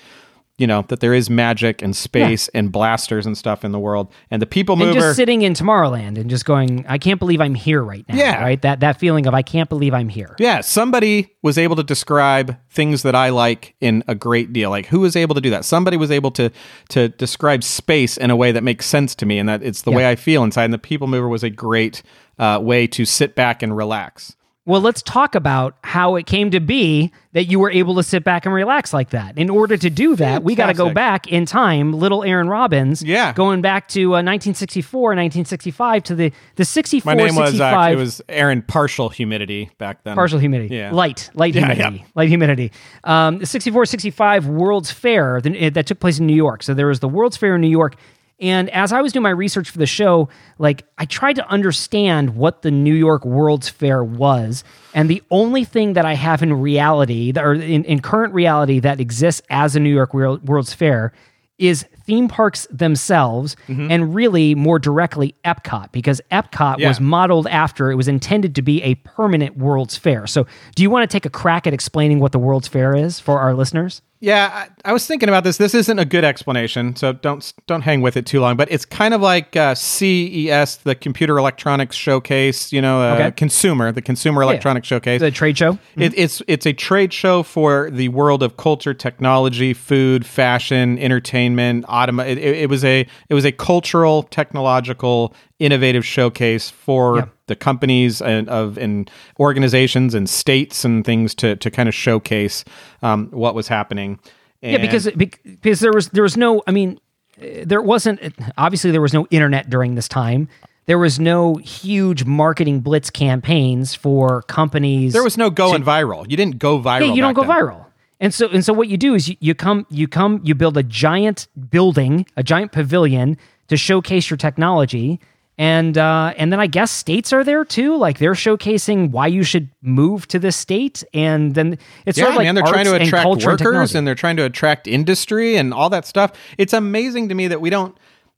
you know, that there is magic and space and blasters and stuff in the world. And the people And just sitting in Tomorrowland and just going, I can't believe I'm here right now. Yeah. Right. That that feeling of I can't believe I'm here. Yeah, somebody was able to describe things that I like in a great deal. Like who was able to do that? Somebody was able to to describe space in a way that makes sense to me and that it's the Yeah. way I feel inside. And the People Mover was a great uh, way to sit back and relax. Well, let's talk about how it came to be that you were able to sit back and relax like that. In order to do that, we got to go back in time, little Aaron Robbins. Yeah. Going back to uh, 1964, 1965 to the, the 64, My name was uh, it was Aaron Partial Humidity back then. partial humidity. Yeah. Light, light Yeah, humidity. yeah. Light humidity. Um, the 64 65 World's Fair th- that took place in New York. So there was the World's Fair in New York. And as I was doing my research for the show, like I tried to understand what the New York World's Fair was. And the only thing that I have in reality, or in, in current reality, that exists as a New York World's Fair is theme parks themselves mm-hmm. and really more directly Epcot because Epcot Yeah. was modeled after it was intended to be a permanent World's Fair. So, do you want to take a crack at explaining what the World's Fair is for our listeners? Yeah, I, I was thinking about this. This isn't a good explanation, so don't don't hang with it too long. But it's kind of like uh, CES, the Computer Electronics Showcase. You know, uh, Okay. consumer, the Consumer Electronics Showcase. The trade show? It, it's it's a trade show for the world of culture, technology, food, fashion, entertainment, automa- it, it, it was a it was a cultural, technological, innovative showcase for Yeah. The companies and of and organizations and states and things to to kind of showcase um, what was happening. Yeah, because because there was there was no I mean there wasn't obviously there was no internet during this time. There was no huge marketing blitz campaigns for companies. there was no going viral. You didn't go viral. Yeah, you don't go then. viral. And so and so what you do is you, you come you come you build a giant building, a giant pavilion to showcase your technology. And uh, and then I guess states are there too. Like they're showcasing why you should move to this state. And then it's Yeah, sort of like man, they're trying to and attract culture and workers technology. and they're trying to attract industry and all that stuff. It's amazing to me that we don't.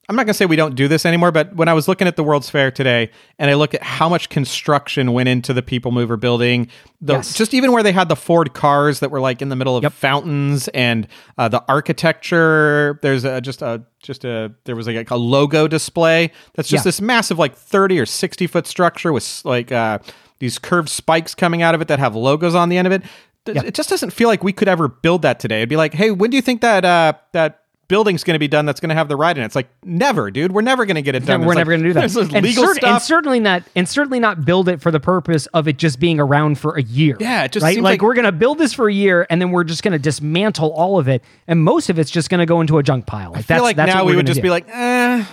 I'm not going to say we don't do this anymore, but when I was looking at the World's Fair today and I look at how much construction went into the People Mover building, the, Yes. just even where they had the Ford cars that were like in the middle of Yep. fountains and uh, the architecture, there's a, just a, just a, there was like a, logo display that's just Yeah. this massive like 30 or 60 foot structure with like uh, these curved spikes coming out of it that have logos on the end of it. Yep. It just doesn't feel like we could ever build that today. It'd be like, hey, when do you think that uh, that building's going to be done? That's going to have the ride in it. It's like never, dude. We're never going to get it done. we're It's never like, going to do that. (laughs) This and, legal cer- stuff. and certainly not, and certainly not build it for the purpose of it just being around for a year. Yeah, it just right. seems like, like- we're going to build this for a year, and then we're just going to dismantle all of it, and most of it's just going to go into a junk pile. Like I that's feel like that's now we would just do. be like, eh,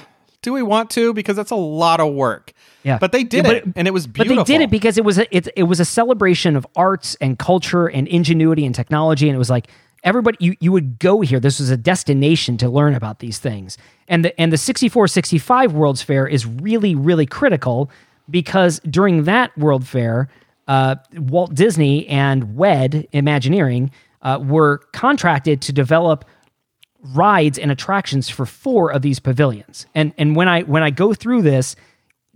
do we want to? Because that's a lot of work. Yeah. But they did Yeah, it, and it was beautiful. But they did it because it was a, it, it was a celebration of arts and culture and ingenuity and technology, and it was like everybody you, you would go here. This was a destination to learn about these things, and the and the 64 65 World's Fair is really really critical because during that World Fair, uh, Walt Disney and WED Imagineering uh, were contracted to develop rides and attractions for four of these pavilions. And and when I when I go through this,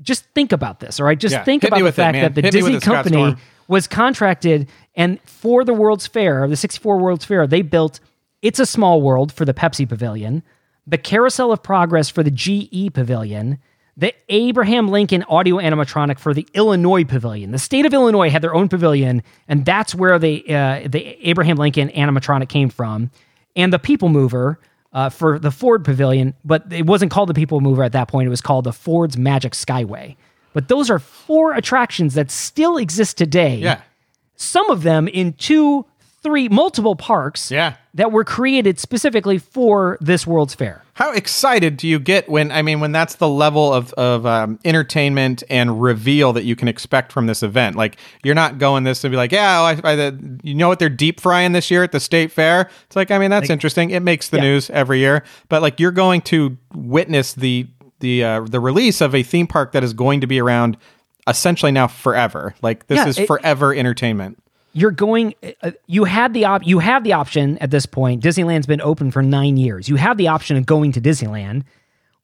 just think about this, all right? Just Yeah, think about the with it, fact that the Hit Disney company Storm. was contracted and for the World's Fair, the 64 World's Fair, they built It's a Small World for the Pepsi Pavilion, the Carousel of Progress for the GE Pavilion, the Abraham Lincoln audio animatronic for the Illinois Pavilion. The state of Illinois had their own pavilion, and that's where the uh, the Abraham Lincoln animatronic came from. And the People Mover uh, for the Ford Pavilion, but it wasn't called the People Mover at that point. It was called the Ford's Magic Skyway. But those are four attractions that still exist today Yeah. Some of them in two, three, multiple parks Yeah. that were created specifically for this World's Fair. How excited do you get when I mean when that's the level of of um, entertainment and reveal that you can expect from this event? Like you're not going this to be like, yeah, I, I, the, you know what they're deep frying this year at the state fair. It's like I mean that's interesting. It makes the Yeah. news every year, but like you're going to witness the the uh, the release of a theme park that is going to be around essentially now forever. Like this Yeah, is it- forever entertainment. You're going. Uh, you had the op. You have the option at this point. Disneyland's been open for nine years. You have the option of going to Disneyland,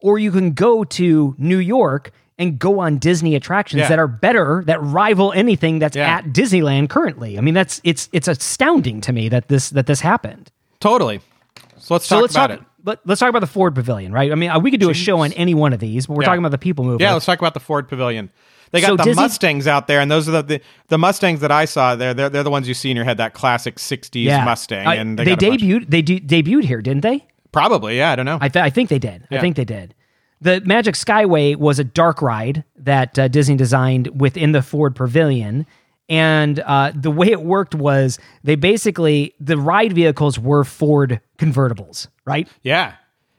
or you can go to New York and go on Disney attractions Yeah. that are better, that rival anything that's Yeah. at Disneyland currently. I mean, that's it's it's astounding to me that this that this happened. Totally. So let's So talk let's about talk. it. Let, let's talk about the Ford Pavilion, right? I mean, uh, we could do a show on any one of these, but we're Yeah. talking about the People Mover. Yeah, let's talk about the Ford Pavilion. They got So the Disney- Mustangs out there, and those are the, the the Mustangs that I saw there. They're, they're the ones you see in your head, that classic '60s Mustang. Uh, and they, they, got a bunch- debuted. They de- debuted here, didn't they? probably. Yeah, I don't know. I, th- I think they did. I think they did. The Magic Skyway was a dark ride that uh, Disney designed within the Ford Pavilion. And uh, the way it worked was they basically, the ride vehicles were Ford convertibles, right? yeah.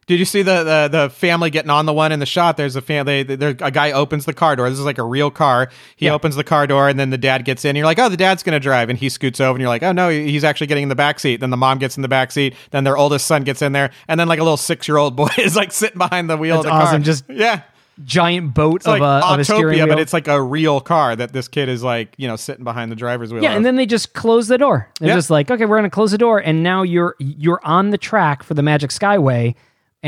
Did you see the, the the family getting on the one in the shot? There's a family. There, a guy opens the car door. This is like a real car. He Yeah. opens the car door, and then the dad gets in. You're like, oh, the dad's gonna drive, and he scoots over, and you're like, oh no, he's actually getting in the back seat. Then the mom gets in the back seat. Then their oldest son gets in there, and then like a little six year old boy (laughs) is like sitting behind the wheel That's of the car. awesome. Just yeah. Giant boat It's like of, a, of a steering wheel. but it's like a real car that this kid is like, you know, sitting behind the driver's wheel. Yeah, of. and then they just close the door. They're Yeah. just like, okay, we're gonna close the door, and now you're you're on the track for the Magic Skyway,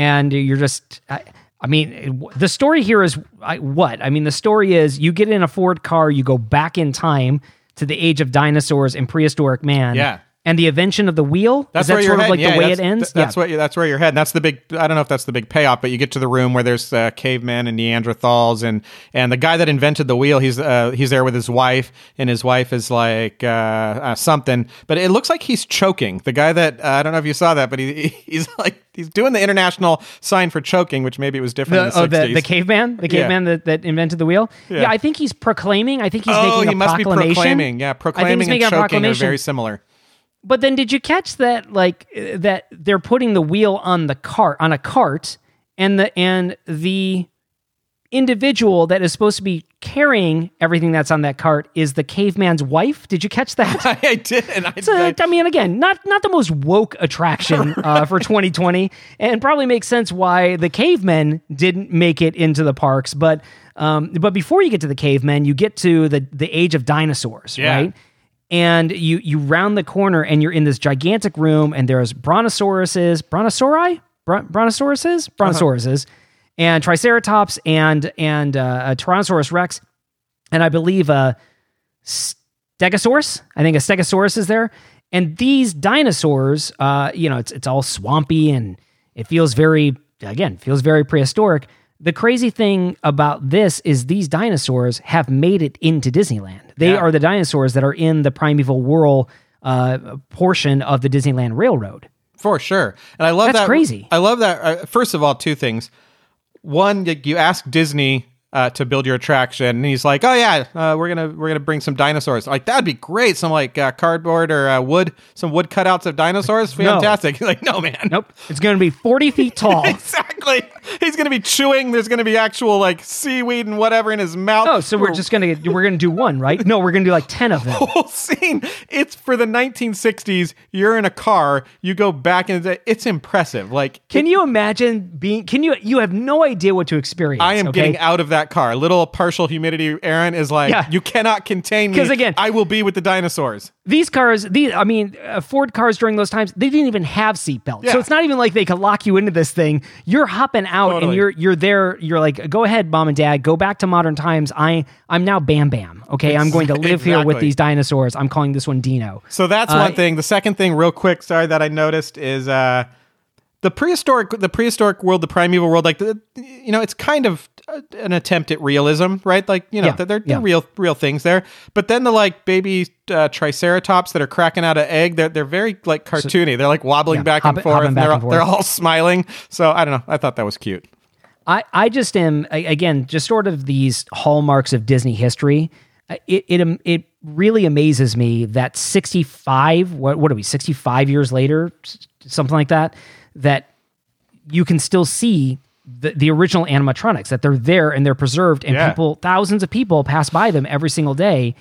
and you're just. I, I mean, the story here is I, what? I mean, the story is you get in a Ford car, you go back in time to the age of dinosaurs and prehistoric man. Yeah. And the invention of the wheel. That's is that where sort you're of like heading. the way it ends? th- That's yeah. what that's where you're heading. That's the big. I don't know if that's the big payoff, but you get to the room where there's uh, cavemen and Neanderthals, and and the guy that invented the wheel, he's uh, he's there with his wife, and his wife is like uh, uh, something, but it looks like he's choking. The guy that uh, I don't know if you saw that, but he he's (laughs) like he's doing the international sign for choking, which maybe it was different The, in the oh, 60s. the, the caveman, the Yeah. caveman that, that invented the wheel. Yeah. Yeah. I think he's proclaiming. I think he's oh, making he a must be proclaiming. Yeah, I think he's proclaiming making and a choking are proclamation. very similar. But then did you catch that like uh, that they're putting the wheel on the cart on a cart and the and the individual that is supposed to be carrying everything that's on that cart is the caveman's wife? Did you catch that? (laughs) I did, I, It's a- I mean, again, not not the most woke attraction (laughs) uh, for 2020, and probably makes sense why the cavemen didn't make it into the parks. But um, but before you get to the cavemen, you get to the the age of dinosaurs, Yeah. right? And you you round the corner, and you're in this gigantic room, and there's brontosauruses, brontosauri, Bron- brontosauruses, brontosauruses. and Triceratops and and uh, a Tyrannosaurus Rex, and I believe a Stegosaurus. I think a Stegosaurus is there. And these dinosaurs, uh, you know, it's it's all swampy and it feels very again feels very prehistoric. The crazy thing about this is these dinosaurs have made it into Disneyland. They Yeah. are the dinosaurs that are in the Primeval World uh, portion of the Disneyland Railroad. For sure. And I love That's that. crazy. I love that. Uh, first of all, two things. One, you ask Disney uh, to build your attraction, and he's like, "Oh yeah, uh, we're gonna we're gonna bring some dinosaurs. Like that'd be great. Some like uh, cardboard or uh, wood, some wood cutouts of dinosaurs. Fantastic." (laughs) He's like, "No, man. Nope, it's going to be forty feet (laughs) tall. Exactly. He's gonna be chewing. There's gonna be actual like seaweed and whatever in his mouth. Oh, so we're just gonna we're gonna do one, right? No, we're gonna do like ten of them. (laughs) whole scene. It's for the 1960s. You're in a car. You go back and it's impressive. Like Can you imagine being? Can you? You have no idea what to experience. I am okay? getting out of that car. Little partial humidity. Aaron is like, Yeah. you cannot contain me. Because again- I will be with the dinosaurs. These cars, these I mean, uh, Ford cars during those times, they didn't even have seatbelts. Yeah. So it's not even like they could lock you into this thing. You're hopping out and you're you're there. You're like, go ahead, mom and dad, go back to modern times. I I'm now Bam Bam. Okay, I'm going to live here with these dinosaurs. I'm calling this one Dino. So that's Uh, one thing. The second thing, real quick, sorry that I noticed is uh, the prehistoric, the prehistoric world, the primeval world. Like, the, you know, it's kind of an attempt at realism, right? Like, you know, Yeah, they're, they're yeah. real, real things there. But then the like baby uh, triceratops that are cracking out an egg, they're they're very like cartoony. they're like wobbling Yeah, back and forth. and back and all- they're all smiling. So I don't know. I thought that was cute. I, I just am again just sort of these hallmarks of Disney history. Uh, It it it really amazes me that sixty five what what are we sixty five years later something like that that you can still see the, the original animatronics that they're there and they're preserved and Yeah. people thousands of people pass by them every single day.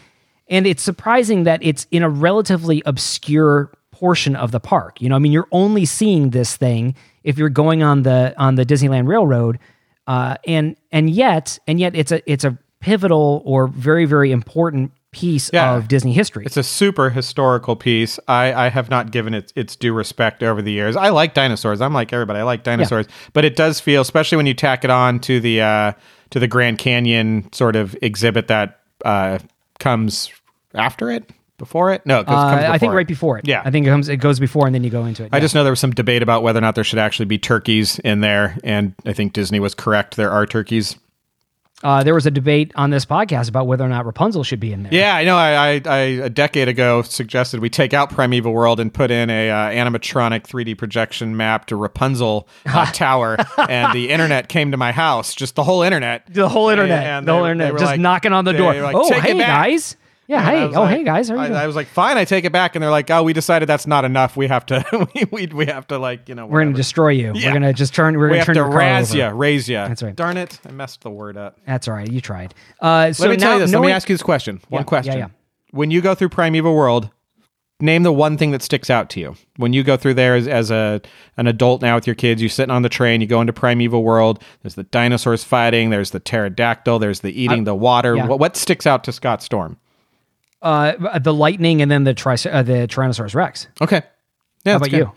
And it's surprising that it's in a relatively obscure portion of the park. You know i mean you're only seeing this thing if you're going on the on the disneyland railroad. Uh, and and yet and yet it's a it's a pivotal or very very important piece Yeah. of disney history It's a super historical piece. I, I have not given it its due respect over the years. I like dinosaurs. I'm like everybody. I like dinosaurs, but it does feel, especially when you tack it on to the uh, to the Grand Canyon sort of exhibit that uh, comes after it, before it. No, it Uh, comes I think before right before it. Yeah. I think it comes. It goes before, and then you go into it. I Yeah. just know there was some debate about whether or not there should actually be turkeys in there, and I think Disney was correct. There are turkeys. Uh, there was a debate on this podcast about whether or not Rapunzel should be in there. Yeah, I know. I, I, I a decade ago suggested we take out Primeval World and put in a uh, animatronic 3D projection map to Rapunzel uh, (laughs) Tower, and the internet came to my house. Just the whole internet. The whole internet. And the they- whole internet. Just like- knocking on the door. like, oh, hey back." guys. Yeah, And hey. Oh, like- hey guys. How are you I. I was like, fine, I take it back, and they're like, oh, we decided that's not enough. We have to, (laughs) we, we, we have to like, you know, we're gonna destroy you. Yeah. We're gonna just turn. We're we gonna turn to your razz you, raise you. That's right. Darn it, I messed the word up. That's all right. You tried. Uh, so Let me now, tell you this. Let me ask you this question. One Yeah, question. yeah, yeah. When you go through Primeval World, name the one thing that sticks out to you. When you go through there as, as a an adult now with your kids, you're sitting on the train, you go into Primeval World. There's the dinosaurs fighting. There's the pterodactyl. There's the eating the water. yeah. What, what sticks out to Scott Storm? Uh, the lightning and then the tri- uh, the Tyrannosaurus Rex. Okay. Yeah, How about good. you?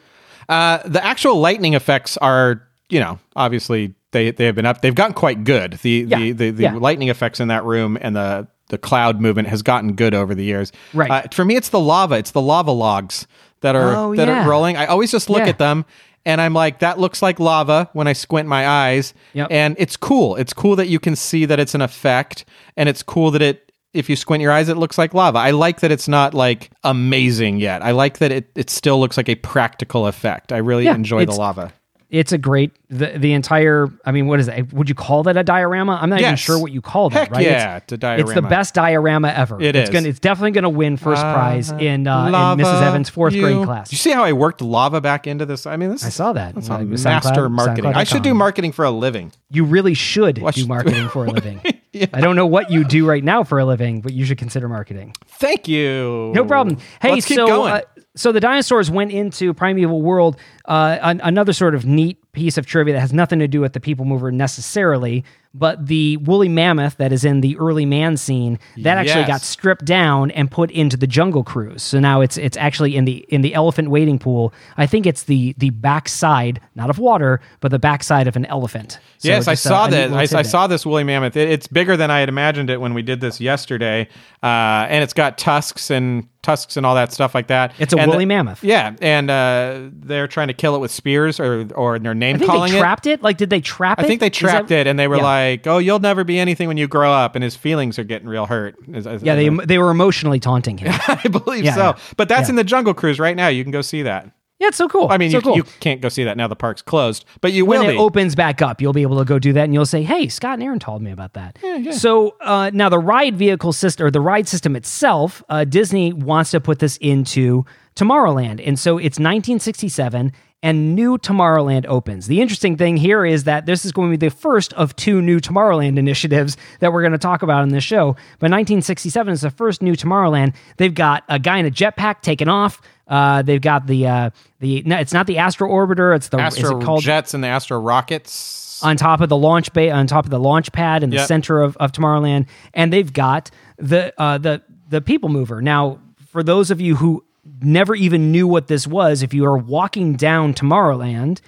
Uh, the actual lightning effects are, you know, obviously they they have been up. They've gotten quite good. The Yeah, the the, the yeah. lightning effects in that room and the the cloud movement has gotten good over the years. Right. Uh, for me, it's the lava. It's the lava logs that are Oh, that yeah. are rolling. I always just look at them. And I'm like, that looks like lava when I squint my eyes. Yep. And it's cool. It's cool that you can see that it's an effect. And it's cool that it, if you squint your eyes, it looks like lava. I like that it's not like amazing yet. I like that it, it still looks like a practical effect. I really Yeah, enjoy the lava. It's a great the the entire. I mean, what is it? Would you call that a diorama? I'm not even sure what you call that. Heck right? yeah, it's a It's the best diorama ever. It it's is. Gonna, it's definitely going to win first prize in uh, in Mrs. Evans' fourth you. grade class. You see how I worked lava back into this? I mean, this I saw that. that's Uh, a SoundCloud- master marketing. I should do marketing for a living. You really should Watch- do (laughs) marketing for a living. (laughs) I don't know what you do right now for a living, but you should consider marketing. Thank you. No problem. Hey, Let's keep so going. Uh, so the dinosaurs went into Primeval World. Uh, an- another sort of neat piece of trivia that has nothing to do with the People Mover necessarily, But the woolly mammoth that is in the early man scene that actually Yes. got stripped down and put into the Jungle Cruise. So now it's it's actually in the in the elephant wading pool. I think it's the the backside, not of water, but the backside of an elephant. So yes, I saw a that. I saw this woolly mammoth. It, it's bigger than I had imagined it when we did this yesterday, uh, and it's got tusks and tusks and all that stuff like that. It's a And woolly the- mammoth. Yeah, and uh, they're trying to kill it with spears, or or they're name calling they trapped it. Like, did they trap it? I think they Is that- trapped it, and they were Yeah. like, "Oh, you'll never be anything when you grow up," and his feelings are getting real hurt. As- as- Yeah, they they were emotionally taunting him. (laughs) I believe Yeah, so. But that's in the Jungle Cruise right now. You can go see that. Yeah, it's so cool. I mean, so you, cool. you can't go see that now. The park's closed, but you when will it be. opens back up, you'll be able to go do that, and you'll say, "Hey, Scott and Aaron told me about that." So uh, now the ride vehicle system, or the ride system itself, uh, Disney wants to put this into Tomorrowland, and so it's 1967. And new Tomorrowland opens. The interesting thing here is that this is going to be the first of two new Tomorrowland initiatives that we're going to talk about in this show. But 1967 is the first new Tomorrowland. They've got a guy in a jetpack taking off. Uh, they've got the uh, the no, it's not the Astro Orbiter. It's the is it called Jets and the Astro Rockets. on top of the launch bay on top of the launch pad in the Yep. center of, of Tomorrowland, and they've got the uh, the the People Mover. Now, for those of you who never even knew what this was, if you are walking down Tomorrowland,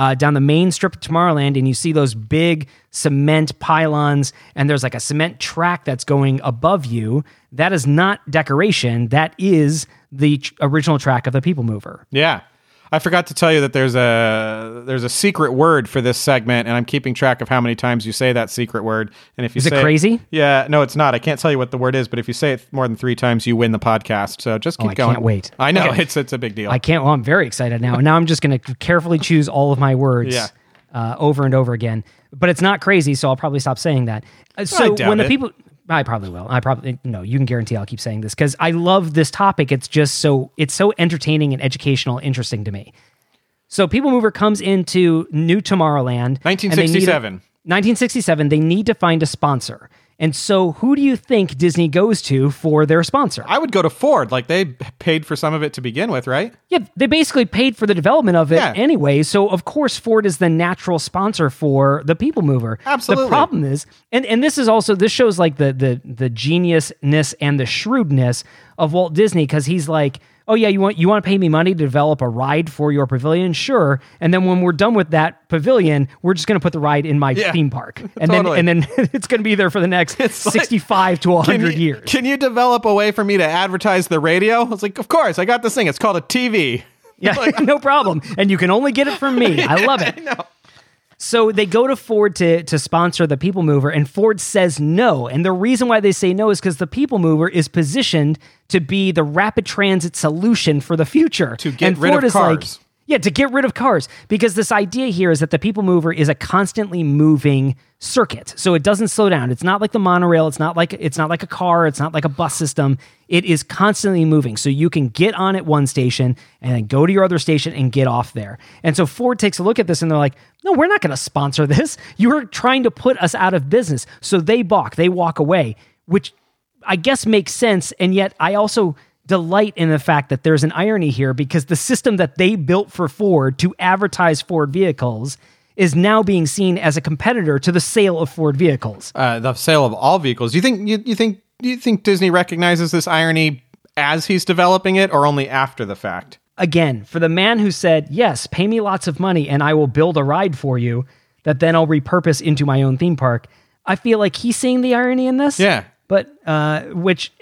uh, down the main strip of Tomorrowland, and you see those big cement pylons, and there's like a cement track that's going above you, that is not decoration. That is the original track of the People Mover. Yeah. I forgot to tell you that there's a there's a secret word for this segment, and I'm keeping track of how many times you say that secret word. And if you Is it say crazy? yeah, no, it's not. I can't tell you what the word is, but if you say it more than three times, you win the podcast. So just keep Oh, I going. can't wait. I know Okay. it's it's a big deal. I can't. Well, I'm very excited now. And now I'm just going to carefully choose all of my words Yeah. uh, over and over again. But it's not crazy, so I'll probably stop saying that. Uh, So when the it. people, I probably will. I probably eh, no. You can guarantee I'll keep saying this because I love this topic. It's just so it's so entertaining and educational, interesting to me. So People Mover comes into New Tomorrowland. and they a- 1967. 1967. They need to find a sponsor. And so, who do you think Disney goes to for their sponsor? I would go to Ford. Like they paid for some of it to begin with, right? Yeah, they basically paid for the development of it Yeah. anyway. So of course Ford is the natural sponsor for the People Mover. Absolutely. The problem is, and and this is also this shows like the the the geniusness and the shrewdness of Walt Disney because he's like, oh yeah, you want you want to pay me money to develop a ride for your pavilion, sure. And then when we're done with that pavilion, we're just going to put the ride in my Yeah. theme park, and Totally. then and then (laughs) it's going to be there for the next like- sixty-five to Can hundred years. Can you develop a way for me to advertise the radio? I was like, of course. I got this thing. It's called a TV. Yeah, (laughs) (laughs) no problem. And you can only get it from me. I love it. So they go to Ford to to sponsor the People Mover, and Ford says no. And the reason why they say no is because the People Mover is positioned to be the rapid transit solution for the future. To get and rid Ford of is like, cars. Yeah, to get rid of cars. Because this idea here is that the People Mover is a constantly moving circuit. So it doesn't slow down. It's not like the monorail. It's not like it's not like a car. It's not like a bus system. It is constantly moving. So you can get on at one station and then go to your other station and get off there. And so Ford takes a look at this and they're like, no, we're not going to sponsor this. (laughs) You're trying to put us out of business. So they balk, they walk away, which I guess makes sense. And yet I also delight in the fact that there's an irony here because the system that they built for Ford to advertise Ford vehicles is now being seen as a competitor to the sale of Ford vehicles. Uh, the sale of all vehicles. You think you, you think you think Disney recognizes this irony as he's developing it, or only after the fact? Again, for the man who said, Yes, pay me lots of money and I will build a ride for you that then I'll repurpose into my own theme park, I feel like he's seeing the irony in this. Yeah. But uh, which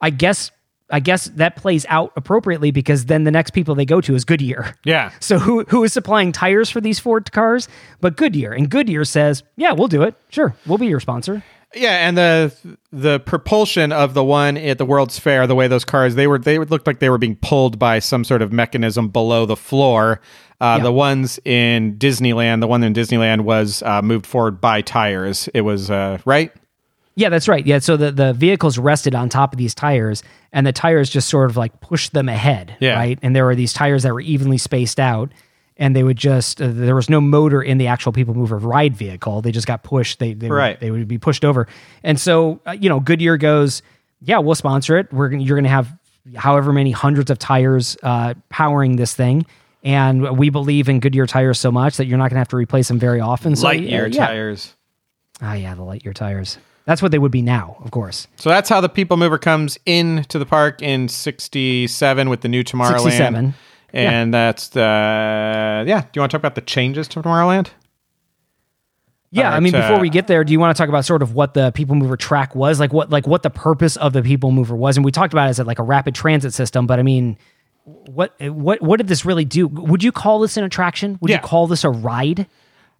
I guess I guess that plays out appropriately because then the next people they go to is Goodyear. Yeah. (laughs) So who who is supplying tires for these Ford cars? But Goodyear. And Goodyear says, "Yeah, we'll do it. Sure, we'll be your sponsor." Yeah, and the the propulsion of the one at the World's Fair, the way those cars they were they looked like they were being pulled by some sort of mechanism below the floor. Uh, Yeah. The ones in Disneyland, the one in Disneyland was uh, moved forward by tires. It was uh, right. Yeah, that's right. Yeah, so the the vehicles rested on top of these tires, and the tires just sort of like pushed them ahead. Yeah. Right, and there were these tires that were evenly spaced out, and they would just uh, there was no motor in the actual people mover ride vehicle. They just got pushed. They they Right. would, they would be pushed over, and so uh, you know Goodyear goes, yeah, we'll sponsor it. We're gonna, you're going to have however many hundreds of tires uh, powering this thing. And we believe in Goodyear tires so much that you're not going to have to replace them very often. So, Lightyear yeah, tires. Ah, yeah, the Lightyear tires. That's what they would be now, of course. So that's how the People Mover comes into the park in '67 with the new Tomorrowland. 67. And that's the yeah. Do you want to talk about the changes to Tomorrowland? Yeah, All I mean, right, before uh, we get there, do you want to talk about sort of what the People Mover track was, like what like what the purpose of the People Mover was? And we talked about it as like a rapid transit system, but I mean, what what what did this really do? Would you call this an attraction? Would Yeah. you call this a ride?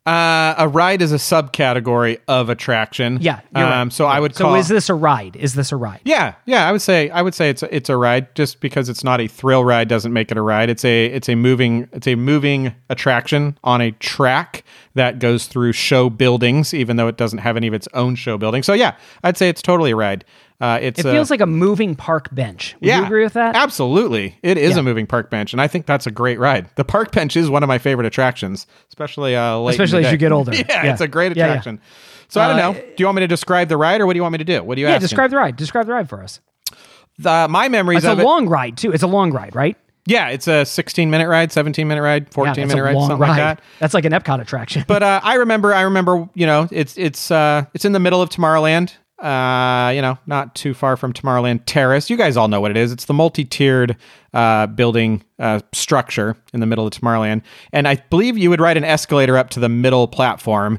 Uh, a ride is a subcategory of attraction. Yeah, you're right. Um, so I would So is this a ride? Is this a ride? Yeah, yeah, I would say I would say it's a, it's a ride. Just because it's not a thrill ride doesn't make it a ride. It's a it's a moving it's a moving attraction on a track that goes through show buildings, even though it doesn't have any of its own show buildings. So yeah, I'd say it's totally a ride. Uh, it's It a- feels like a moving park bench. Would yeah, you agree with that? Absolutely, it is Yeah. a moving park bench, and I think that's a great ride. The park bench is one of my favorite attractions, especially uh, Especially as you get older. (laughs) yeah, Yeah. it's a great Yeah, yeah. attraction. So I don't Uh, know. Do you want me to describe the ride, or what do you want me to do? What do you Yeah, asking? describe the ride. Describe the ride for us. the, my memories It's a it. long ride too. It's a long ride, right? Yeah, it's a 16 minute ride, 17 minute ride, 14 that's minute ride, something ride. like that. (laughs) That's like an Epcot attraction. But uh, I remember, I remember, you know, it's it's uh, it's in the middle of Tomorrowland. Uh, you know, not too far from Tomorrowland Terrace. You guys all know what it is. It's the multi-tiered uh, building uh, structure in the middle of Tomorrowland, and I believe you would ride an escalator up to the middle platform.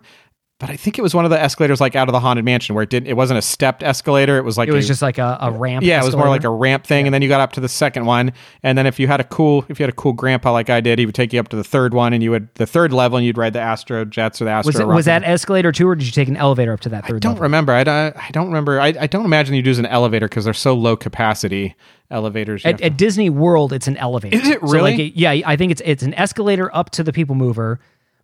But I think it was one of the escalators like out of the haunted mansion where it didn't. It wasn't a stepped escalator. It was like it was a- just like a, a ramp. yeah, it was more like a ramp thing, and then you got up to the second one, and then if you had a cool, if you had a cool grandpa like I did, he would take you up to the third one, and you would the third level, and you'd ride the Astro Jets or the Astro. Was it was that escalator too, or did you take an elevator up to that third I don't level? remember. I don't. I don't remember. I, I don't imagine you'd use an elevator because they're so low capacity elevators. At, at Disney World, it's an elevator. Is it So, like, really? yeah, I think it's it's an escalator up to the People Mover.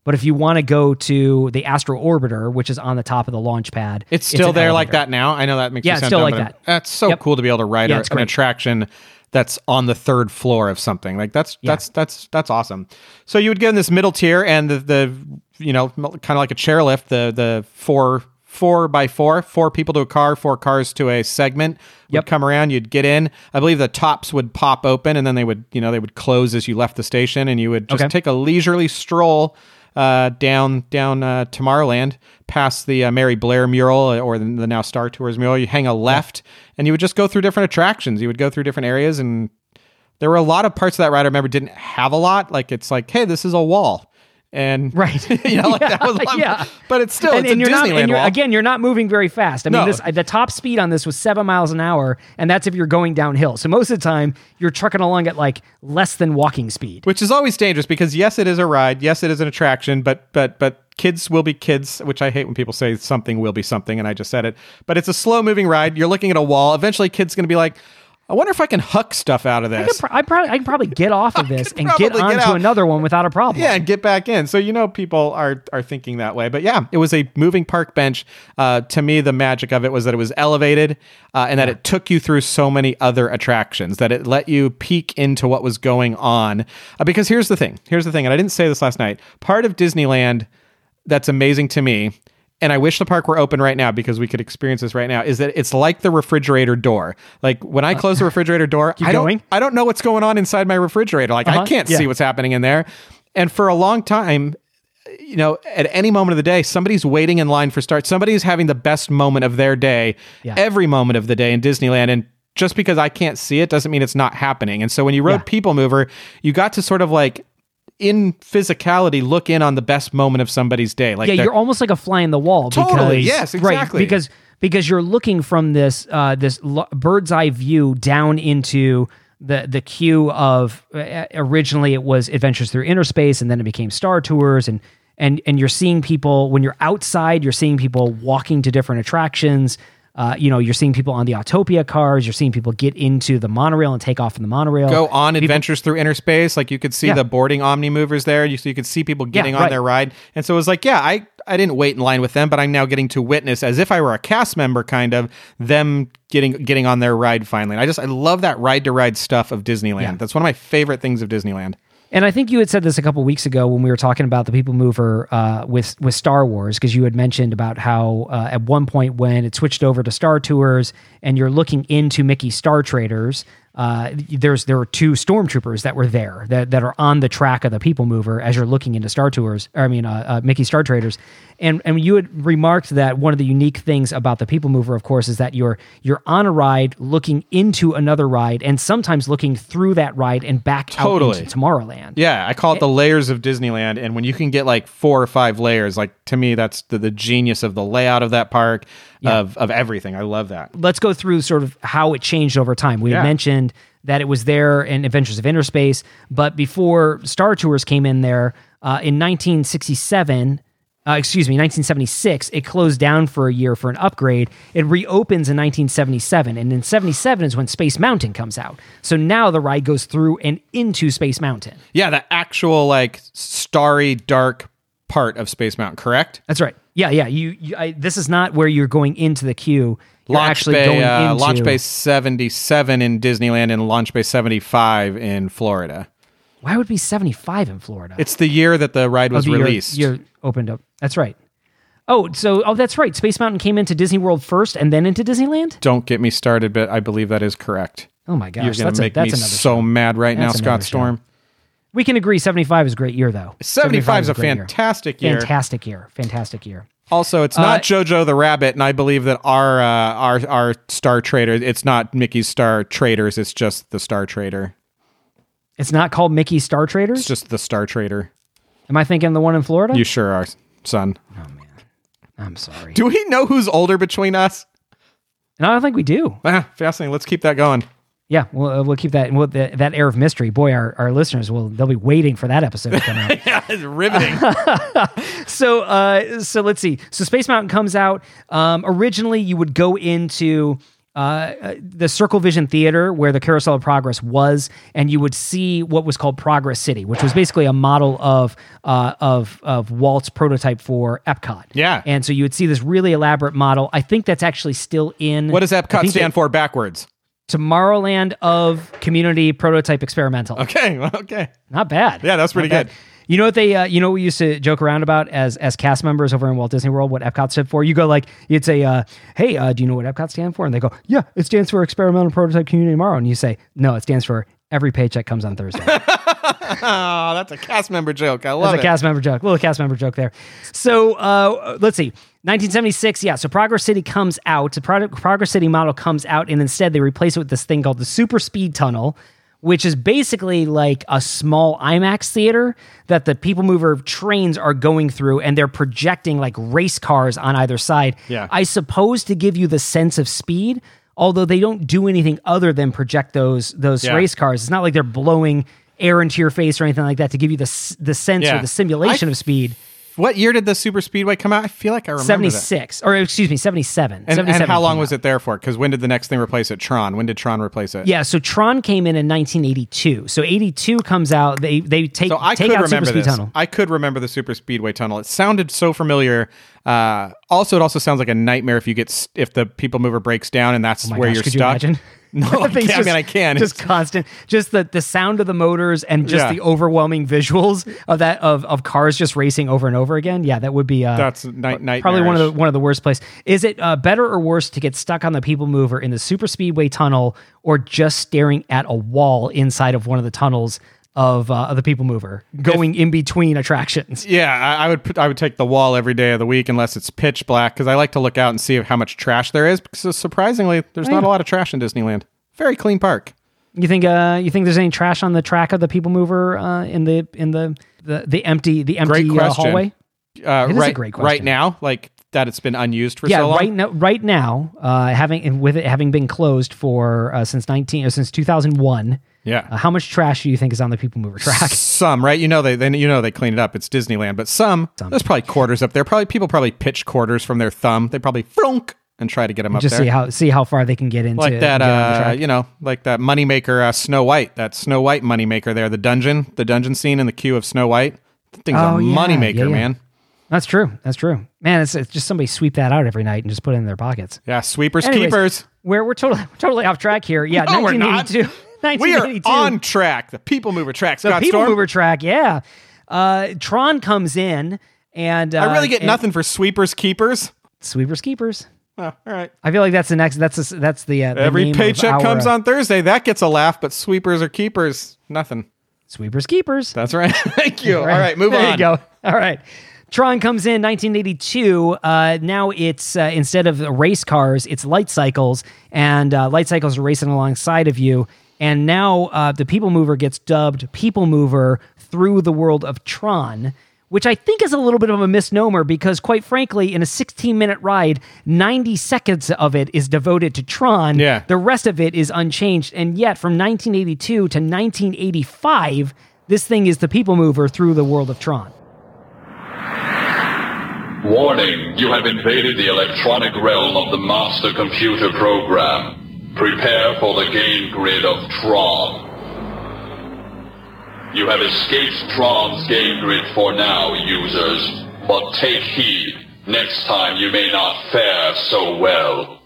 But if you want to go to the Astro Orbiter, which is on the top of the launch pad, it's still an there like that now. I know that makes sense. Yeah, it's still dumb, like that. That's so Yep. cool to be able to ride Yeah, a- an attraction that's on the third floor of something. Like that's that's that's that's awesome. So you would get in this middle tier, and the the you know kind of like a chairlift, the the four four by four, four people to a car, four cars to a segment would Yep. come around. You'd get in. I believe the tops would pop open, and then they would you know they would close as you left the station, and you would just Okay. take a leisurely stroll uh, down down uh, Tomorrowland past the uh, Mary Blair mural uh, or the, the now Star Tours mural. You hang a left, and you would just go through different attractions. You would go through different areas, and there were a lot of parts of that ride I remember didn't have a lot. Like it's like, hey, this is a wall. And (laughs) Right. you know, like that was (laughs) lot, Yeah. but it's still and, it's and a you're not, Disneyland and you're, again, you're not moving very fast. I mean, No. this the top speed on this was seven miles an hour, and that's if you're going downhill. So most of the time, you're trucking along at like less than walking speed. which is always dangerous because yes, it is a ride, yes, it is an attraction, but but but kids will be kids, which I hate when people say something will be something, and I just said it. But it's a slow moving ride. You're looking at a wall. Eventually, kids going to be like, I wonder if I can huck stuff out of this. could pro- I, probably, I can probably get off of (laughs) this and get probably get onto another one without a problem. yeah, and get back in. So you know people are are thinking that way. But yeah, it was a moving park bench. Uh, to me, the magic of it was that it was elevated uh, and that it took you through so many other attractions. That it let you peek into what was going on. Uh, because here's the thing. Here's the thing, and I didn't say this last night. Part of Disneyland that's amazing to me. And I wish the park were open right now because we could experience this right now. Is that it's like the refrigerator door. Like when I close the (laughs) refrigerator door, I don't, going? I don't know what's going on inside my refrigerator. Like I Uh-huh, can't yeah. see what's happening in there. And for a long time, you know, at any moment of the day, somebody's waiting in line for start. Somebody's having the best moment of their day, Yeah. every moment of the day in Disneyland. And just because I can't see it doesn't mean it's not happening. And so when you rode Yeah. People Mover, you got to sort of like in physicality look in on the best moment of somebody's day. Like yeah, you're almost like a fly in the wall. Totally, Because, yes, Right, exactly. because because you're looking from this uh, this lo- bird's eye view down into the the queue of uh, originally it was Adventures Through Inner Space, and then it became Star Tours, and and and you're seeing people when you're outside, you're seeing people walking to different attractions. Uh, you know, you're seeing people on the Autopia cars. You're seeing people get into the monorail and take off in the monorail. go on adventures through inner space. Like you could see Yeah. the boarding Omni movers there. You so you could see people getting on right. their ride. And so it was like, yeah, I I didn't wait in line with them, but I'm now getting to witness as if I were a cast member, kind of them getting getting on their ride finally. And I just I love that ride to ride stuff of Disneyland. Yeah. That's one of my favorite things of Disneyland. And I think you had said this a couple weeks ago when we were talking about the People Mover uh, with with Star Wars, because you had mentioned about how uh, at one point when it switched over to Star Tours and you're looking into Mickey Star Traders, uh, there's there were two stormtroopers that were there that, that are on the track of the People Mover as you're looking into Star Tours. Or I mean, uh, uh, Mickey Star Traders, and and you had remarked that one of the unique things about the People Mover, of course, is that you're you're on a ride looking into another ride, and sometimes looking through that ride and back Totally. out into Tomorrowland. Yeah, I call it the layers of Disneyland. And when you can get like four or five layers, like to me, that's the, the genius of the layout of that park, of, of everything. I love that. let's go through sort of how it changed over time. We Yeah. mentioned that it was there in Adventures of Inner Space, but before Star Tours came in there uh, in 1967, uh, excuse me, 1976, it closed down for a year for an upgrade. It reopens in 1977, and in 77 is when Space Mountain comes out. So now the ride goes through and into Space Mountain. Yeah, the actual like starry, dark part of Space Mountain, correct? That's right. Yeah, yeah. You, you I, this is not where you're going into the queue. You're Launch actually Bay, going uh, into Launch Bay 77 in Disneyland and Launch Bay 75 in Florida. Why would it be 75 in Florida? It's the year that the ride was Oh, the released. Year, opened up. That's right. Oh, so oh, that's right. Space Mountain came into Disney World first, and then into Disneyland. Don't get me started, but I believe that is correct. Oh my gosh, You're going that's to a, make that's me so show. mad right That's now, Scott show. We can agree 75 is a great year, though. 75 is a great year. fantastic year. fantastic year, fantastic year. Also, it's Uh, not JoJo the Rabbit, and I believe that our uh, our our Star Trader. It's not Mickey's Star Traders. It's just the Star Trader. It's not called Mickey Star Traders. It's just the Star Trader. Am I thinking the one in Florida? You sure are, son. Oh man, I'm sorry. Do we know who's older between us? no, I don't think we do. Ah, fascinating. Let's keep that going. Yeah, we'll, uh, we'll keep that we'll, that that air of mystery. Boy, our, our listeners will they'll be waiting for that episode to come out. (laughs) yeah, it's riveting. (laughs) so uh so let's see so space mountain comes out um originally you would go into uh, uh, the Circle Vision Theater, where the Carousel of Progress was, and you would see what was called Progress City, which was basically a model of uh, of of Walt's prototype for Epcot. Yeah. and so you would see this really elaborate model. I think that's actually still in. what does Epcot stand that- for backwards? Tomorrowland of Community Prototype Experimental. Okay, (laughs) okay. Not bad. Yeah, that's pretty good. You know what they, uh, you know, what we used to joke around about as as cast members over in Walt Disney World. What Epcot stood for? You go like, you'd say, uh, "Hey, uh, do you know what Epcot stands for?" And they go, "Yeah, it stands for Experimental Prototype Community Tomorrow." And you say, "No, it stands for Every Paycheck Comes on Thursday." (laughs) Oh, that's a cast member joke. I love it. That's a cast member joke. Little cast member joke there. So uh, let's see. 1976, yeah. So Progress City comes out. The Pro- Progress City model comes out, and instead they replace it with this thing called the Super Speed Tunnel, which is basically like a small IMAX theater that the People Mover trains are going through, and they're projecting like race cars on either side. Yeah. I suppose to give you the sense of speed. Although they don't do anything other than project those those Yeah. race cars, it's not like they're blowing air into your face or anything like that to give you the the sense Yeah. or the simulation I- of speed. What year did the Super Speedway come out? I feel like I remember seventy six, or excuse me, seventy seven. And, and how long was it there for? Because when did the next thing replace it? Tron. When did Tron replace it? Yeah, so Tron came in in 1982. So 82 comes out. They they take So I take could out Super remember Speed this. Tunnel. I could remember the Super Speedway tunnel. It sounded so familiar. Uh, also, it also sounds like a nightmare if you get s- if the people mover breaks down and that's Oh where gosh, you're stuck. you imagine? (laughs) No, (laughs) I, can't. I mean I can. Just It's- constant, just the the sound of the motors and just Yeah. the overwhelming visuals of that of, of cars just racing over and over again. Yeah, that would be uh, That's night night. probably one of the one of the worst places. Is it uh, better or worse to get stuck on the people mover in the super speedway tunnel or just staring at a wall inside of one of the tunnels of, uh, of the people mover, going in between attractions? Yeah, I, I would put, I would take the wall every day of the week unless it's pitch black because I like to look out and see how much trash there is. Because surprisingly, there's not a lot of trash in Disneyland. Very clean park. You think uh you think there's any trash on the track of the people mover uh, in the in the the, the empty the empty uh, hallway? Uh, It right, great right now, like that, it's been unused for Yeah, so long. right now, right now, uh, having with it having been closed for uh, since nineteen or since two thousand one. Yeah. Uh, how much trash do you think is on the people mover track? Some right, you know they then you know they clean it up. It's Disneyland, but some, there's probably quarters up there. Probably people probably pitch quarters from their thumb. They probably flunk and try to get them up Just there. see how see how far they can get into like that, get on the uh, you know, like that moneymaker uh, Snow White, that Snow White moneymaker there, the dungeon, the dungeon scene in the queue of Snow White. Thing's Oh, a yeah, moneymaker, yeah, yeah. man. That's true. That's true. Man, it's, it's just somebody sweep that out every night and just put it in their pockets. Yeah, sweepers, Anyways, keepers. We're we're totally (laughs) totally off track here. Yeah, No, we're not. 1982. We are on track. The people mover track. the people Storm. mover track. Yeah, uh, Tron comes in and uh, I really get and- nothing for sweepers, keepers. Sweepers keepers. Well, all right. I feel like that's the next. That's the, that's the, uh, the Every paycheck comes uh, on Thursday. That gets a laugh, but sweepers or keepers, nothing. Sweepers Keepers. That's right. (laughs) Thank you. (laughs) All right, move there on. you go. All right. Tron comes in 1982. Uh, now it's uh, instead of race cars, it's light cycles, and uh, light cycles are racing alongside of you. And now uh, the People Mover gets dubbed People Mover through the world of Tron, which I think is a little bit of a misnomer because, quite frankly, in a 16 minute ride, 90 seconds of it is devoted to Tron. Yeah. The rest of it is unchanged. And yet, from 1982 to 1985, this thing is the People Mover through the world of Tron. Warning, you have invaded the electronic realm of the master computer program. Prepare for the game grid of Tron. You have escaped Tron's game grid for now, users. But take heed. Next time you may not fare so well.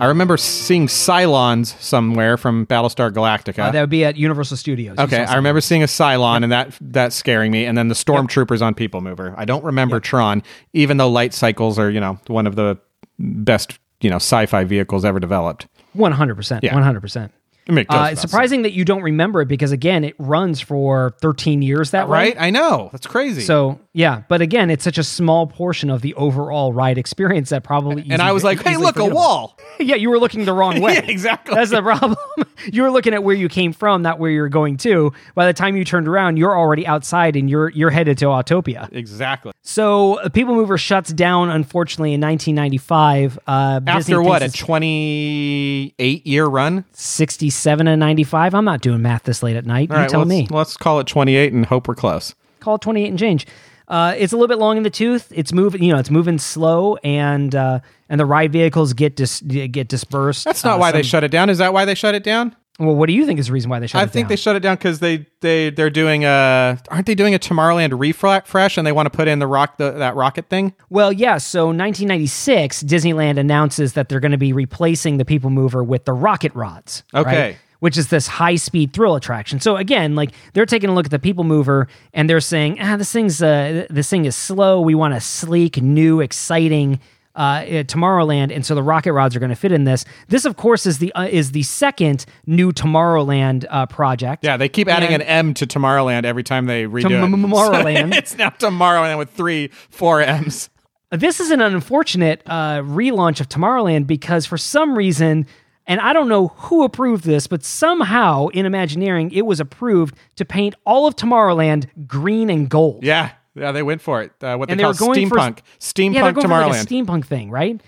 I remember seeing Cylons somewhere from Battlestar Galactica. Uh, that would be at Universal Studios. Okay, I remember seeing a Cylon and that that scaring me, and then the Stormtroopers on People Mover. I don't remember Tron, even though light cycles are you know one of the best you know sci-fi vehicles ever developed. One hundred percent. Yeah. One hundred percent. Uh, It's surprising that you don't remember it because again, it runs for thirteen years that saying. right? way. I know that's crazy. So yeah, but again, it's such a small portion of the overall ride experience that probably. and I was like, "Hey, look, a wall!" (laughs) yeah, you were looking the wrong (laughs) way. Yeah, exactly. That's the problem. (laughs) you were looking at where you came from, not where you're going to. By the time you turned around, you're already outside and you're you're headed to Autopia. Exactly. So, People Mover shuts down, unfortunately, in 1995. Uh, Disney After what a twenty-eight year run. 67 and 95. I'm not doing math this late at night. All you right, tell let's, me. Let's call it twenty-eight and hope we're close. Call it 28 and change. Uh, it's a little bit long in the tooth. It's moving, you know, it's moving slow, and uh, and the ride vehicles get dis- get dispersed. That's not Uh, why they shut it down. Is that why they shut it down? Well, what do you think is the reason why they shut I it down? I think they shut it down because they they they're doing a aren't they doing a Tomorrowland refresh and they want to put in the rock the, that rocket thing? Well, yeah. So 1996, Disneyland announces that they're going to be replacing the People Mover with the Rocket Rods. right? Which is this high speed thrill attraction. So again, like they're taking a look at the People Mover and they're saying, ah, this thing's uh, this thing is slow. We want a sleek, new, exciting uh, uh, Tomorrowland, and so the rocket rods are going to fit in this. This, of course, is the uh, is the second new Tomorrowland uh, project. Yeah, they keep adding And- an M to Tomorrowland every time they redo it. Tomorrowland. So (laughs) it's now Tomorrowland with three, four M's. This is an unfortunate uh, relaunch of Tomorrowland because for some reason, and I don't know who approved this, but somehow in Imagineering it was approved to paint all of Tomorrowland green and gold. Yeah, yeah, they went for it. Uh, what and they they call going for steampunk, steampunk yeah, they're going Tomorrowland. for like a steampunk thing, right?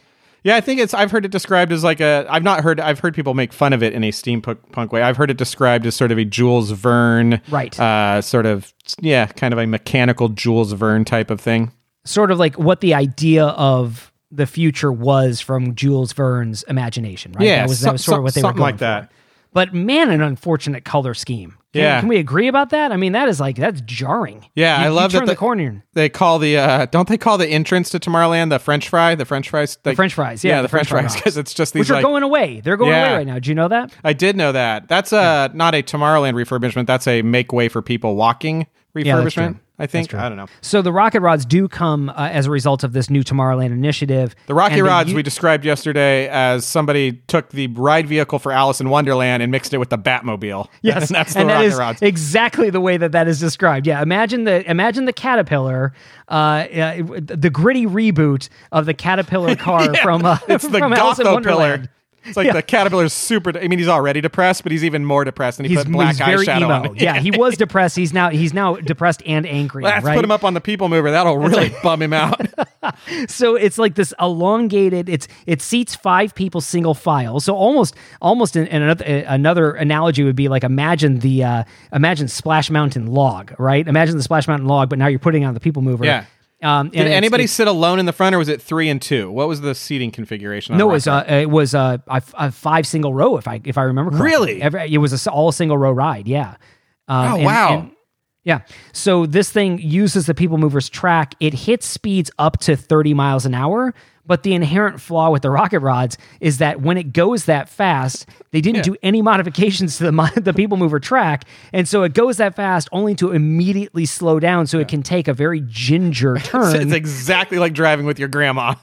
Yeah, I think it's. I've heard it described as like a. I've not heard. I've heard people make fun of it in a steampunk punk way. I've heard it described as sort of a Jules Verne, Right. Uh, sort of, yeah, kind of a mechanical Jules Verne type of thing. Sort of like what the idea of the future was from Jules Verne's imagination, right? Yeah, that was, that was sort of what they were something going like that. for. But man, an unfortunate color scheme. Can, Yeah. can we agree about that? I mean, that is like that's jarring. Yeah, You- I love that turn the, corner. They call the uh don't they call the entrance to Tomorrowland the French fry? The French fries. The French fries, yeah, the, the French French fries because it's just these which are like, going away. They're going Yeah. away right now. Do you know that? I did know that. That's uh not a Tomorrowland refurbishment. That's a make way for people walking Yeah, refurbishment. True. I think. That's true. I don't know. So the rocket rods do come uh, as a result of this new Tomorrowland initiative. The Rocky And they Rods u- we described yesterday as somebody took the ride vehicle for Alice in Wonderland and mixed it with the Batmobile. (laughs) Yes, and that's the and that Rocky Rods. exactly the way that that is described. Yeah, imagine the imagine the caterpillar, uh, uh, the gritty reboot of the caterpillar (laughs) car Yeah, from uh, it's the from Alice in Gotho Wonderland. pillar. It's like the caterpillar's super. I mean, he's already depressed, but he's even more depressed, and he He's, put black he's emo. on it. Yeah, he was depressed. He's now he's now depressed and angry. Let's right? put him up on the people mover. That'll really bum him out. (laughs) so it's like this elongated it's it seats five people single file so almost almost in, in another another analogy would be like imagine the uh imagine splash mountain log right imagine the splash mountain log but now you're putting on the people mover Yeah. Um Did it's- anybody it's- sit alone in the front, or was it three and two? What was the seating configuration? on no, it was uh, it was uh, a, a five single row if I if I remember correctly. Really? Every, it was a all single row ride. Yeah. Um, Oh, and- wow. and- yeah. So this thing uses the People Mover's track. It hits speeds up to 30 miles an hour. But the inherent flaw with the rocket rods is that when it goes that fast, they didn't do any modifications to the (laughs) the People Mover track, and so it goes that fast only to immediately slow down, so it can take a very ginger (laughs) turn. it's exactly like driving with your grandma.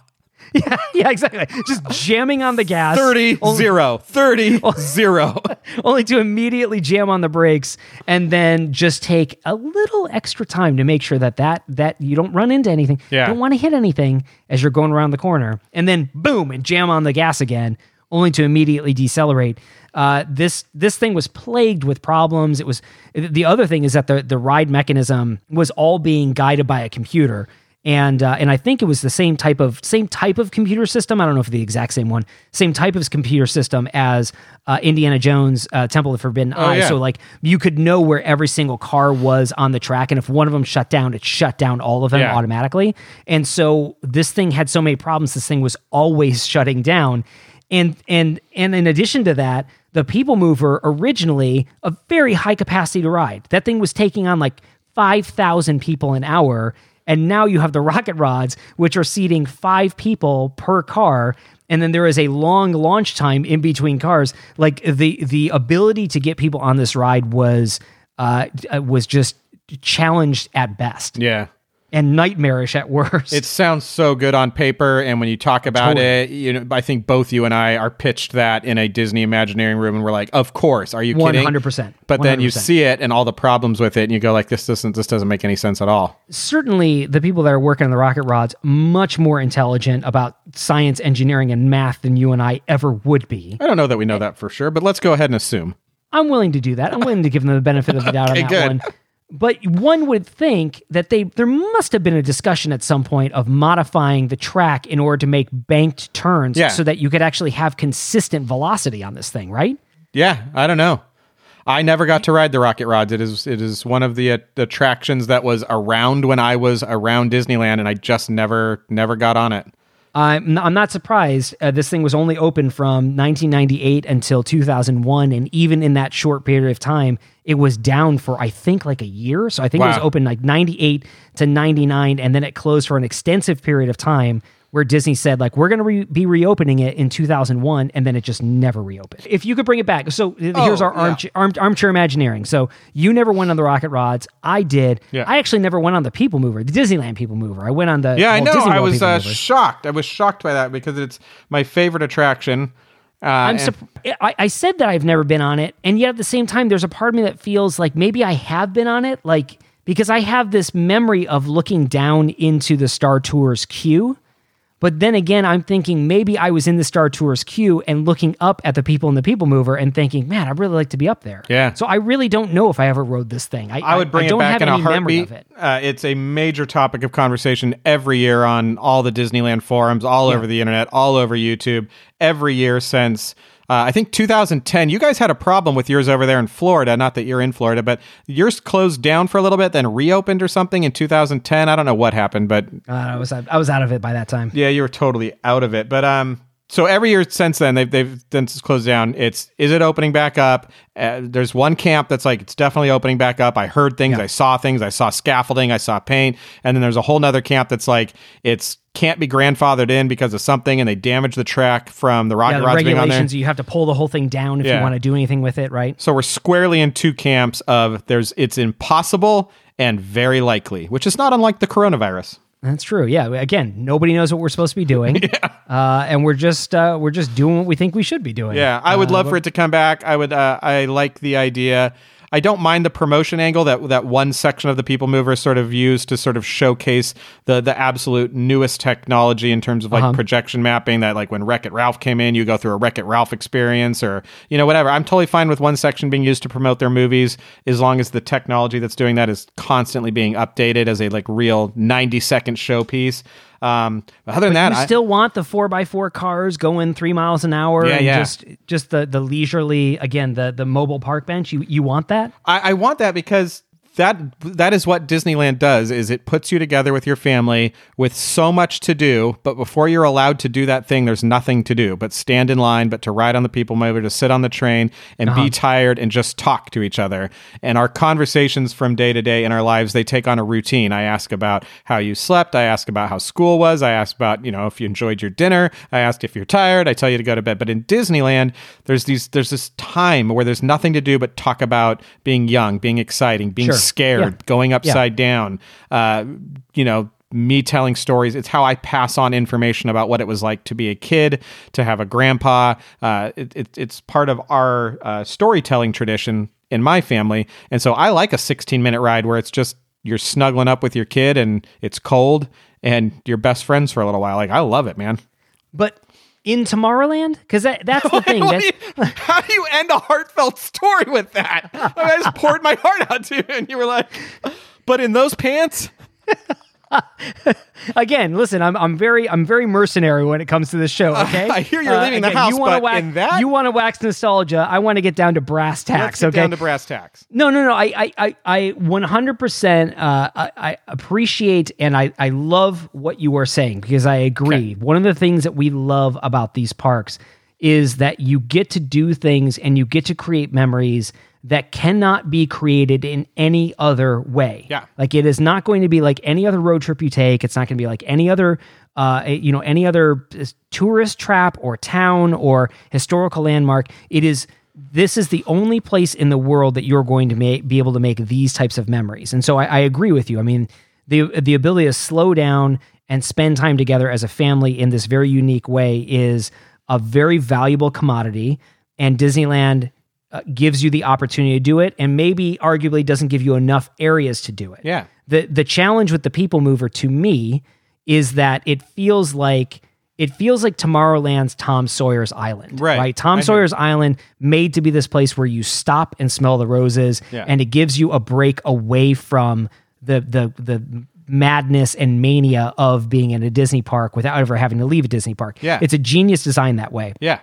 (laughs) yeah, yeah, exactly. Just jamming on the gas. 30 only, 0 30 (laughs) 0 (laughs) only to immediately jam on the brakes and then just take a little extra time to make sure that that that you don't run into anything. Yeah. Don't want to hit anything as you're going around the corner. And then boom, and jam on the gas again, only to immediately decelerate. Uh, this this thing was plagued with problems. It was the other thing is that the the ride mechanism was all being guided by a computer and uh, and I think it was the same type of same type of computer system. I don't know if the exact same one, same type of computer system as uh, Indiana Jones uh, Temple of the Forbidden Eye. yeah. So like you could know where every single car was on the track, and if one of them shut down, it shut down all of them Yeah. automatically. And so this thing had so many problems. This thing was always shutting down. And and and in addition to that, the People Mover originally a very high capacity to ride. That thing was taking on like five thousand people an hour, and now you have the rocket rods, which are seating five people per car. And then there is a long launch time in between cars. Like the the ability to get people on this ride was uh, was just challenged at best Yeah. And nightmarish at worst. It sounds so good on paper, and when you talk about Totally. it, you know, I think both you and I are pitched that in a Disney Imagineering room, and we're like, "Of course, are you kidding?" 100%. But then you 100%. see it and all the problems with it, and you go like, "This doesn't, this doesn't make any sense at all." certainly the people that are working on the rocket rods much more intelligent about science engineering and math than you and i ever would be I don't know that we know that for sure, but let's go ahead and assume. i'm willing to do that i'm willing to give them the benefit of the (laughs) doubt Okay, on that good. one but one would think that they there must have been a discussion at some point of modifying the track in order to make banked turns Yeah. so that you could actually have consistent velocity on this thing right Yeah, I don't know. I never got to ride the rocket rods. It is it is one of the uh, attractions that was around when I was around Disneyland, and I just never never got on it. I'm I'm not surprised. Uh, this thing was only open from 1998 until 2001, and even in that short period of time, it was down for I think like a year. So I think it was open like 98 to 99, and then it closed for an extensive period of time. Where Disney said like we're going to re- be reopening it in 2001, and then it just never reopened. If you could bring it back, so uh, here's Oh, our yeah. armchair, arm, armchair imagineering. So you never went on the rocket rods. I did. Yeah. I actually never went on the People Mover, the Disneyland People Mover. I went on the Yeah, I know. I was uh, shocked. I was shocked by that because it's my favorite attraction. Uh, I'm and- I, I said that I've never been on it, and yet at the same time, there's a part of me that feels like maybe I have been on it, like because I have this memory of looking down into the Star Tours queue. But then again, I'm thinking maybe I was in the Star Tours queue and looking up at the people in the People Mover and thinking, man, I'd really like to be up there. Yeah. So I really don't know if I ever rode this thing. I, I would bring I it don't back in a heartbeat. of it. Uh, it's a major topic of conversation every year on all the Disneyland forums, all over the internet, all over YouTube. Every year since uh, I think 2010. You guys had a problem with yours over there in Florida. Not that you're in Florida, but yours closed down for a little bit, then reopened or something in 2010. I don't know what happened, but Uh, I was I was out of it by that time. yeah, you were totally out of it. But um, so every year since then, they've they've since it's closed down. It's is it opening back up? Uh, there's one camp that's like it's definitely opening back up. I heard things, I saw things, I saw scaffolding, I saw paint, and then there's a whole nother camp that's like it's can't be grandfathered in because of something, and they damaged the track from the rocket Yeah, the rods being on there. regulations, you have to pull the whole thing down if you want to do anything with it, right? So we're squarely in two camps of there's it's impossible and very likely, which is not unlike the coronavirus. That's true. Yeah. Again, nobody knows what we're supposed to be doing, (laughs) uh, and we're just uh, we're just doing what we think we should be doing. Yeah, I would Uh, love for it to come back. I would. Uh, I like the idea. I don't mind the promotion angle that that one section of the People Mover sort of used to sort of showcase the the absolute newest technology in terms of like Uh-huh. projection mapping. That like when Wreck It Ralph came in, you go through a Wreck It Ralph experience, or you know whatever. I'm totally fine with one section being used to promote their movies as long as the technology that's doing that is constantly being updated as a like real 90 second showpiece. Um, but other than that, you I- still want the four x four cars going three miles an hour. Yeah, and yeah. Just just the the leisurely again the the mobile park bench. You you want that? I, I want that because that that is what Disneyland does is it puts you together with your family with so much to do, but before you're allowed to do that thing, there's nothing to do but stand in line, but to ride on the people mover, to sit on the train and Uh-huh. be tired and just talk to each other. And our conversations from day to day in our lives, they take on a routine. I ask about how you slept, I ask about how school was, I ask about, you know, if you enjoyed your dinner, I asked if you're tired, I tell you to go to bed. But in Disneyland, there's these there's this time where there's nothing to do but talk about being young, being exciting, being Sure. Scared, Yeah. going upside down, uh, you know, me telling stories. It's how I pass on information about what it was like to be a kid, to have a grandpa. Uh, it, it, it's part of our uh, storytelling tradition in my family. And so I like a 16 minute ride where it's just you're snuggling up with your kid and it's cold and you're best friends for a little while. Like, I love it, man. But in Tomorrowland, because that, that's the (laughs) thing. That's, do (laughs) you- how do you end a heartfelt story with that? I just poured my heart out to you, and you were like, "But in those pants." (laughs) again, listen, I'm I'm very I'm very mercenary when it comes to this show. Okay, Uh, (laughs) I hear you're leaving the house, you but wax, in that- you want to wax nostalgia. I want to get down to brass Let's tacks. get okay, down to brass tacks. No, no, no. I, I, I, I 100% uh, I, I appreciate and I, I love what you are saying because I agree. One of the things that we love about these parks is that you get to do things and you get to create memories that cannot be created in any other way. Yeah. Like it is not going to be like any other road trip you take. It's not going to be like any other, uh, you know, any other uh, tourist trap or town or historical landmark. It is. This is the only place in the world that you're going to make, be able to make these types of memories. And so I, I agree with you. I mean, the the ability to slow down and spend time together as a family in this very unique way is a very valuable commodity. And Disneyland uh, gives you the opportunity to do it and maybe arguably doesn't give you enough areas to do it. Yeah. The the challenge with the people mover to me is that it feels like it feels like Tomorrowland's Tom Sawyer's Island. Right. Right. Tom I Sawyer's Island made to be this place where you stop and smell the roses Yeah. and it gives you a break away from the the the madness and mania of being in a Disney park without ever having to leave a Disney park. Yeah. It's a genius design that way. Yeah.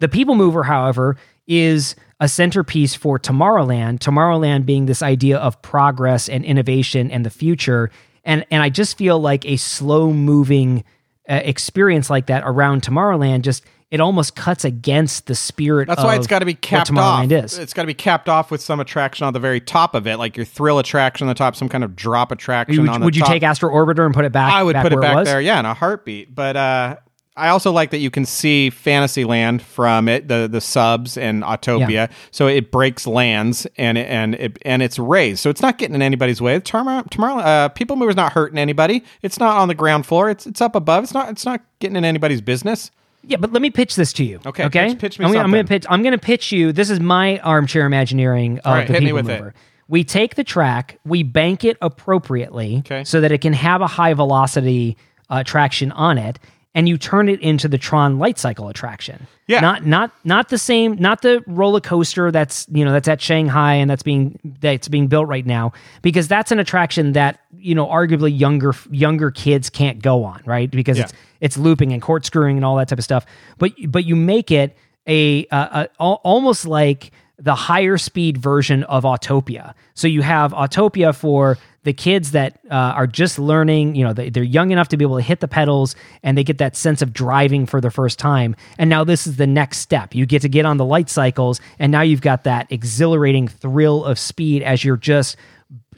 The People Mover, however, is a centerpiece for Tomorrowland. Tomorrowland being this idea of progress and innovation and the future. And and I just feel like a slow moving uh, experience like that around Tomorrowland just it almost cuts against the spirit. That's why it's got to be capped off. Is. It's got to be capped off with some attraction on the very top of it, like your thrill attraction on the top, some kind of drop attraction Would, on the would you top. take Astro Orbiter and put it back? I would put it back was? there, yeah, in a heartbeat. But uh, I also like that you can see Fantasyland from it, the the subs and Autopia. Yeah. So it breaks lands and it, and it, and it's raised, so it's not getting in anybody's way. Tomorrow, tomorrow, uh, People Mover's not hurting anybody. It's not on the ground floor. It's it's up above. It's not it's not getting in anybody's business. Yeah, but let me pitch this to you. Okay, Okay. pitch- pitch me I'm gonna, I'm gonna pitch. I'm gonna pitch you. This is my armchair imagineering of right, the hit me people with it. mover. We take the track, we bank it appropriately, Okay. so that it can have a high velocity uh, traction on it, and you turn it into the Tron light cycle attraction. Yeah. Not not not the same. Not the roller coaster that's you know that's at Shanghai and that's being that's being built right now because that's an attraction that you know arguably younger younger kids can't go on right because Yeah. it's it's looping and corkscrewing and all that type of stuff. But but you make it a, a, a almost like the higher speed version of Autopia. So you have Autopia for the kids that uh, are just learning. You know, they, they're young enough to be able to hit the pedals and they get that sense of driving for the first time. And now this is the next step. You get to get on the light cycles, and now you've got that exhilarating thrill of speed as you're just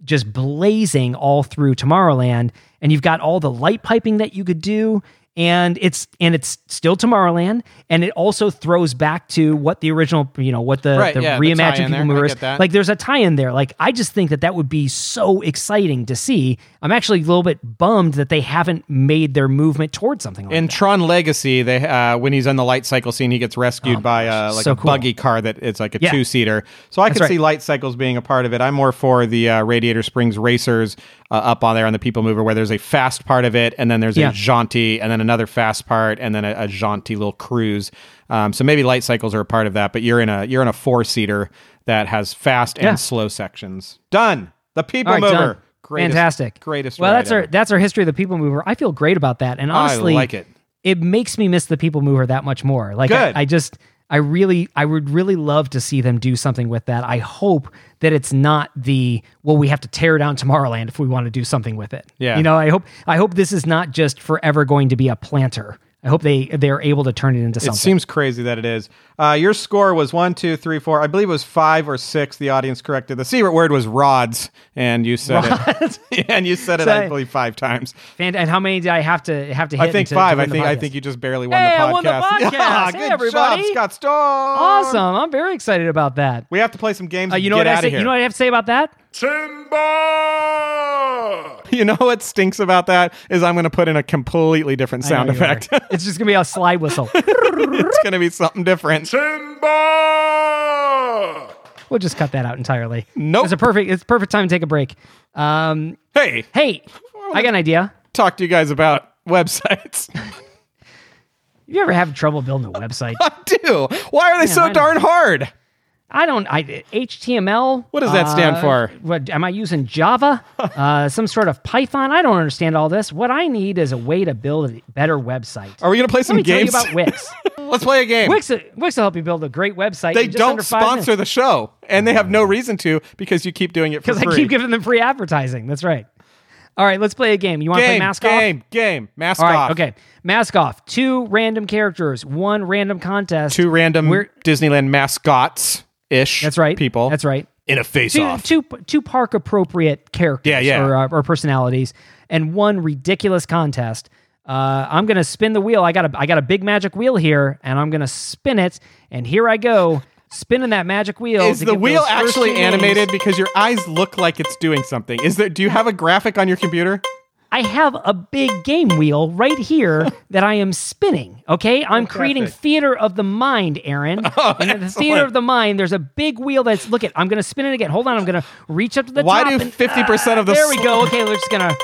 just blazing all through Tomorrowland and you've got all the light piping that you could do and it's and it's still Tomorrowland and it also throws back to what the original you know what the, Right, the yeah, reimagined tie-in people there. I movers like there's a tie in there like I just think that that would be so exciting to see I'm actually a little bit bummed that they haven't made their movement towards something like that. In that Tron Legacy, they uh, when he's on the light cycle scene, he gets rescued by uh, like Oh, so a cool. buggy car that it's like a Yeah. two seater. So I That's could right. see light cycles being a part of it. I'm more for the uh, Radiator Springs Racers uh, up on there on the People Mover, where there's a fast part of it, and then there's Yeah. a jaunty, and then another fast part, and then a, a jaunty little cruise. Um, so maybe light cycles are a part of that, but you're in a you're in a four seater that has fast and slow sections. Done. The People right, Mover. done. Greatest, Fantastic. Greatest. Well, that's our that's our history of the People Mover. I feel great about that, and honestly, I like it. It makes me miss the People Mover that much more. Like I, I just, I really, I would really love to see them do something with that. I hope that it's not the well, we have to tear down Tomorrowland if we want to do something with it. Yeah. you know, I hope, I hope this is not just forever going to be a planter. I hope they they're able to turn it into something. It seems crazy that it is. Uh, your score was one, two, three, four. I believe it was five or six. The audience corrected. The secret word was rods, and you said it. (laughs) and you said it, I believe, five times. And how many did I have to have to hit? I think to- to five. I win the think I think you just barely won Hey, the podcast. I won the podcast. (laughs) Yeah, Hey, good everybody. job, Scott Storm. awesome. I'm very excited about that. We have to play some games. Uh, and you know get what I out say? of here. You know what I have to say about that? Simba! (laughs) You know what stinks about that is I'm going to put in a completely different sound effect. it's just gonna be a slide whistle. (laughs) it's going to be something different. Simba! We'll just cut that out entirely. Nope. It's a perfect. It's a perfect time to take a break. Um, Hey, hey, I got an idea. talk to you guys about websites. (laughs) You ever have trouble building a website? I do. Why are they Man, so I don't- darn hard? I don't. I HTML. What does that stand uh, for? What am I using? Java? (laughs) uh, some sort of Python? I don't understand all this. What I need is a way to build a better website. Are we going to play Let some me games? tell you about Wix. (laughs) Let's play a game. Wix, Wix will help you build a great website. they don't sponsor the show, and they have no reason to because you keep doing it for because. I keep giving them free advertising. That's right. All right, let's play a game. You want to play game, Mascoff? game, game, mask All right, off. okay. Mascoff. Two random characters, one random contest. Two random We're- Disneyland mascots ish. That's right. People. That's right. In a face Two, off. two, two park appropriate characters Yeah, yeah. Or, uh, or personalities, and one ridiculous contest. Uh, I'm gonna spin the wheel. I got a I got a big magic wheel here, and I'm gonna spin it. And here I go, spinning that magic wheel. Is the wheel actually animated? Because your eyes look like it's doing something. Is there? Do you have a graphic on your computer? I have a big game wheel right here (laughs) that I am spinning. Okay, I'm creating theater of the mind, Aaron. (laughs) Oh, and in the theater of the mind, there's a big wheel that's look at. I'm gonna spin it again. Hold on, I'm gonna reach up to the Why top. Why do 50% of the There we go. Okay, we're just gonna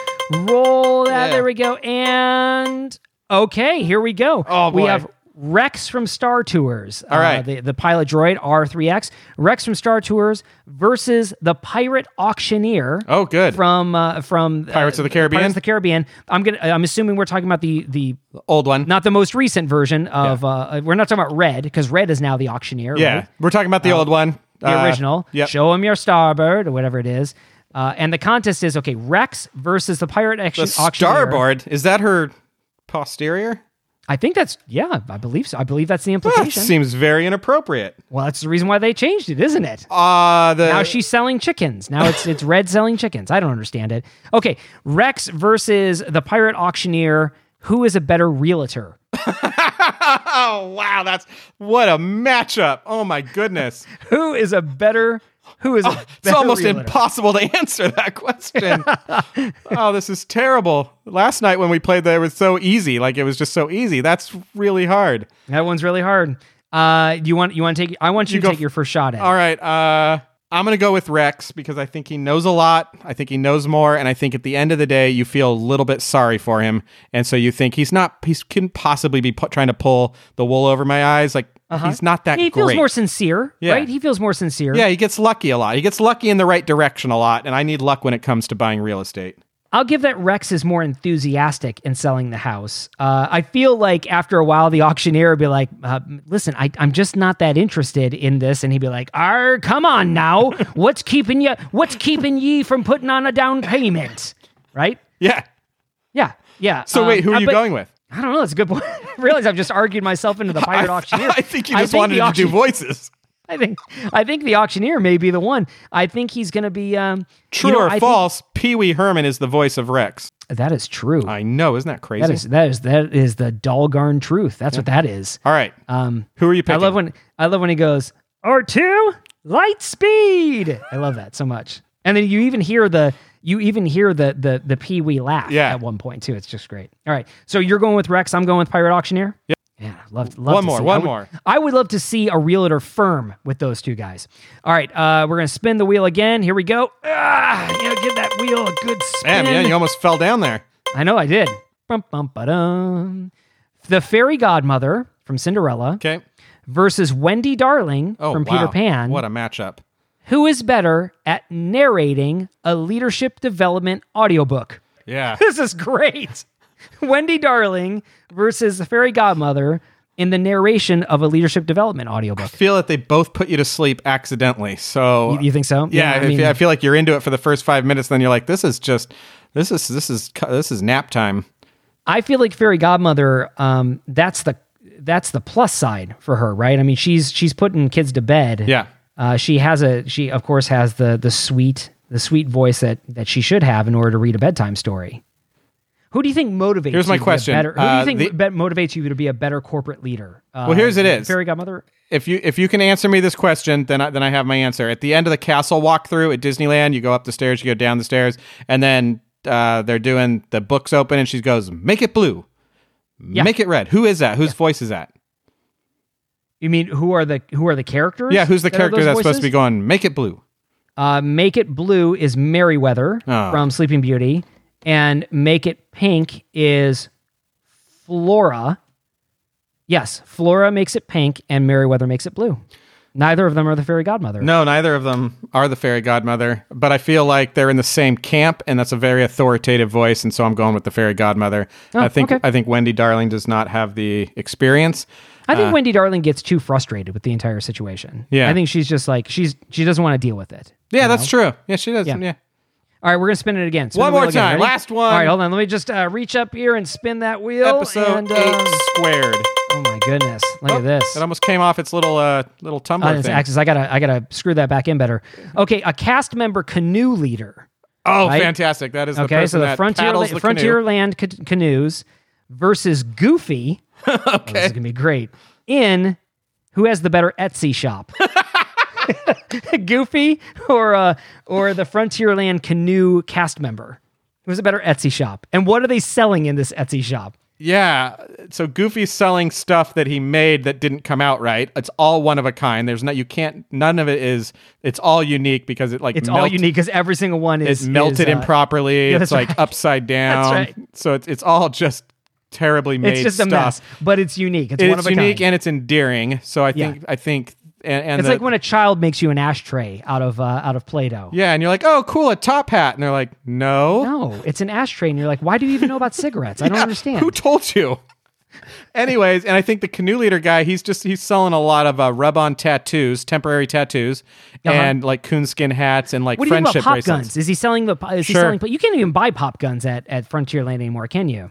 roll that. Yeah. There we go. And okay, here we go. Oh, we boy. have. Rex from Star Tours. All right. the, the pilot droid R3X. Rex from Star Tours versus the pirate auctioneer Oh, good. from uh, from uh, Pirates of the Caribbean? Pirates of the Caribbean. I'm gonna. I'm assuming we're talking about the the Old one. not the most recent version of. Uh, we're not talking about Red because Red is now the auctioneer. yeah, right? we're talking about the old one. the Uh, original. Yep. Show him your starboard or whatever it is. Uh, and the contest is okay. Rex versus the pirate action the auctioneer. starboard is that her posterior? I think that's yeah. I believe so. I believe that's the implication. That seems very inappropriate. well, that's the reason why they changed it, isn't it? Uh the now she's selling chickens. Now it's it's red selling chickens. I don't understand it. Okay, Rex versus the pirate auctioneer. Who is a better realtor? oh (laughs) wow, that's what a matchup. Oh my goodness. (laughs) Who is a better? Who is better It's almost realtor? impossible to answer that question. (laughs) oh, this is terrible. Last night when we played that, it was so easy. Like it was just so easy. That's really hard. That one's really hard. Uh, you want you want to take? I want you, You to take your first shot at. it. All right. Uh, I'm going to go with Rex because I think he knows a lot. I think he knows more. And I think at the end of the day, you feel a little bit sorry for him. And so you think he's not, he can possibly be pu- trying to pull the wool over my eyes. Like he's not that Uh-huh. He great. feels more sincere, Yeah. right? He feels more sincere. yeah, he gets lucky a lot. He gets lucky in the right direction a lot. And I need luck when it comes to buying real estate. I'll give that Rex is more enthusiastic in selling the house. Uh, I feel like after a while, the auctioneer would be like, uh, "Listen, I, I'm just not that interested in this," and he'd be like, "Ar, come on now, (laughs) what's keeping you? What's keeping ye from putting on a down payment?" Right? Yeah. Yeah, yeah. So Um, wait, who uh, are you but- going with? I don't know. That's a good point. (laughs) I realize I've just argued myself into the (laughs) pirate auctioneer. I think you just wanted the to do voices. I think I think the auctioneer may be the one. I think he's going to be um, True you know, or I think- false, Pee Wee Herman is the voice of Rex. that is true. I know. Isn't that crazy? that is that is that is the doggone truth. That's what that is. All right. Um, Who are you I love when I love when he goes R two light speed. I love that so much. And then you even hear the you even hear the the the pee wee laugh Yeah. at one point too. It's just great. All right, so you're going with Rex. I'm going with Pirate Auctioneer. Yep. Yeah, love, love One to more, see- one I would- more. I would love to see a realtor firm with those two guys. All right, uh, we're gonna spin the wheel again. Here we go. Ah, you know, give that wheel a good spin. Damn, yeah, you almost fell down there. I know I did. Bum, bum, ba-dum. The fairy godmother from Cinderella Okay. versus Wendy Darling Oh, from wow. Peter Pan. What a matchup. Who is better at narrating a leadership development audiobook? Yeah. (laughs) This is great. Wendy Darling versus the fairy godmother in the narration of a leadership development audiobook. I feel that they both put you to sleep accidentally. So You, you think so? yeah, I mean, I feel like you're into it for the first five minutes, then you're like, this is just this is this is this is nap time. I feel like fairy godmother. Um, that's the that's the plus side for her, right? I mean, she's she's putting kids to bed. Yeah. Uh, she has a she of course has the the sweet the sweet voice that that she should have in order to read a bedtime story. Who do you think motivates? Here's you my to be a question. better- who do Uh, you think the- motivates you to be a better corporate leader? Uh, Well, here's it is. Fairy godmother. if you if you can answer me this question, then I, then I have my answer. At the end of the castle walkthrough at Disneyland, you go up the stairs, you go down the stairs, and then uh, they're doing the books open, and she goes, "Make it blue, Yeah. make it red." Who is that? Whose voice is that? You mean who are the who are the characters? Yeah, who's the that character that's supposed to be going, "Make it blue"? Uh, Make It Blue is Merryweather Oh. from Sleeping Beauty, and Make It Pink is Flora. Yes, Flora makes it pink, and Merryweather makes it blue. Neither of them are the fairy godmother. No, neither of them are the fairy godmother, but I feel like they're in the same camp, and that's a very authoritative voice, and so I'm going with the fairy godmother. Oh, I think okay. I think Wendy Darling does not have the experience. I think Uh, Wendy Darling gets too frustrated with the entire situation. Yeah. I think she's just like she's she doesn't want to deal with it. Yeah, that's know? true. Yeah, she does. Yeah. Yeah. All right, we're gonna spin it again. Spin One more time. Ready? Last one. All right, hold on. Let me just uh, reach up here and spin that wheel. Episode and, eight uh, squared. oh my goodness! Look at this. It almost came off its little uh little tumbler Uh, thing. Axis. I gotta I gotta screw that back in better. Okay, a cast member canoe leader. oh, right? fantastic! That is the Okay, so the frontier paddles the Frontierland ca- canoes versus Goofy. Okay, (laughs) oh, this is gonna be great. In who has the better Etsy shop? (laughs) Goofy or uh, or the Frontierland canoe cast member? Who's a better Etsy shop? And what are they selling in this Etsy shop? Yeah. So Goofy's selling stuff that he made that didn't come out right. It's all one of a kind. There's no you can't none of it is it's all unique because it like It's all unique because every single one is It's melted is, uh, improperly. yeah, it's that's like (laughs) upside down. right. So it's it's all just terribly made It's just stuff. a mess, but it's unique. It's, It's, one of a unique and it's endearing. So I Yeah. think I think and, and It's the- like when a child makes you an ashtray out of uh, out of Play-Doh. yeah, and you're like, oh, cool, a top hat, and they're like, no, No, it's an ashtray, and you're like, why do you even know about cigarettes? I don't (laughs) understand. Who told you? Anyways, and I think the canoe leader guy, he's just he's selling a lot of uh, rub-on tattoos, temporary tattoos, Uh-huh. and like coonskin hats and like what do you think about pop bracelets. guns? Is he selling the? Is he Sure. selling? You can't even buy pop guns at at Frontierland anymore, can you?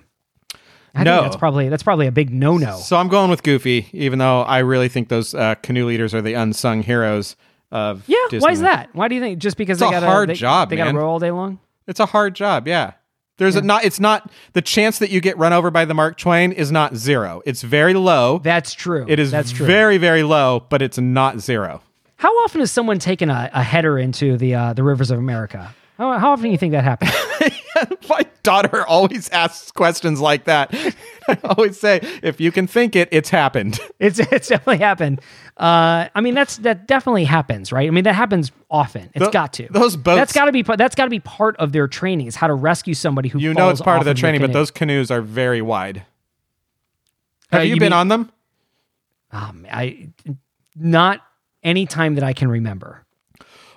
I No. think that's probably that's probably a big no no. So I'm going with Goofy, even though I really think those uh, canoe leaders are the unsung heroes of Yeah, why is that? Why do you think? Just because It's they a got hard they, job, They got to row all day long. It's a hard job, yeah. There's a not. It's not the chance that you get run over by the Mark Twain is not zero. It's very low. That's true. It is That's true. very very low, but it's not zero. How often has someone taken a, a header into the uh, the rivers of America? How, how often do you think that happens? (laughs) (laughs) My daughter always asks questions like that. (laughs) I always say, if you can think it, it's happened. (laughs) It's it's definitely happened. Uh, I mean, that's that definitely happens, right? I mean, that happens often. It's Tho- got to. those boats- That's got to be. part- That's got to be part of their training. Is how to rescue somebody who You know it's part of the training, but those canoes are very wide. Have Uh, you, you been mean- on them? Um, I not any time that I can remember.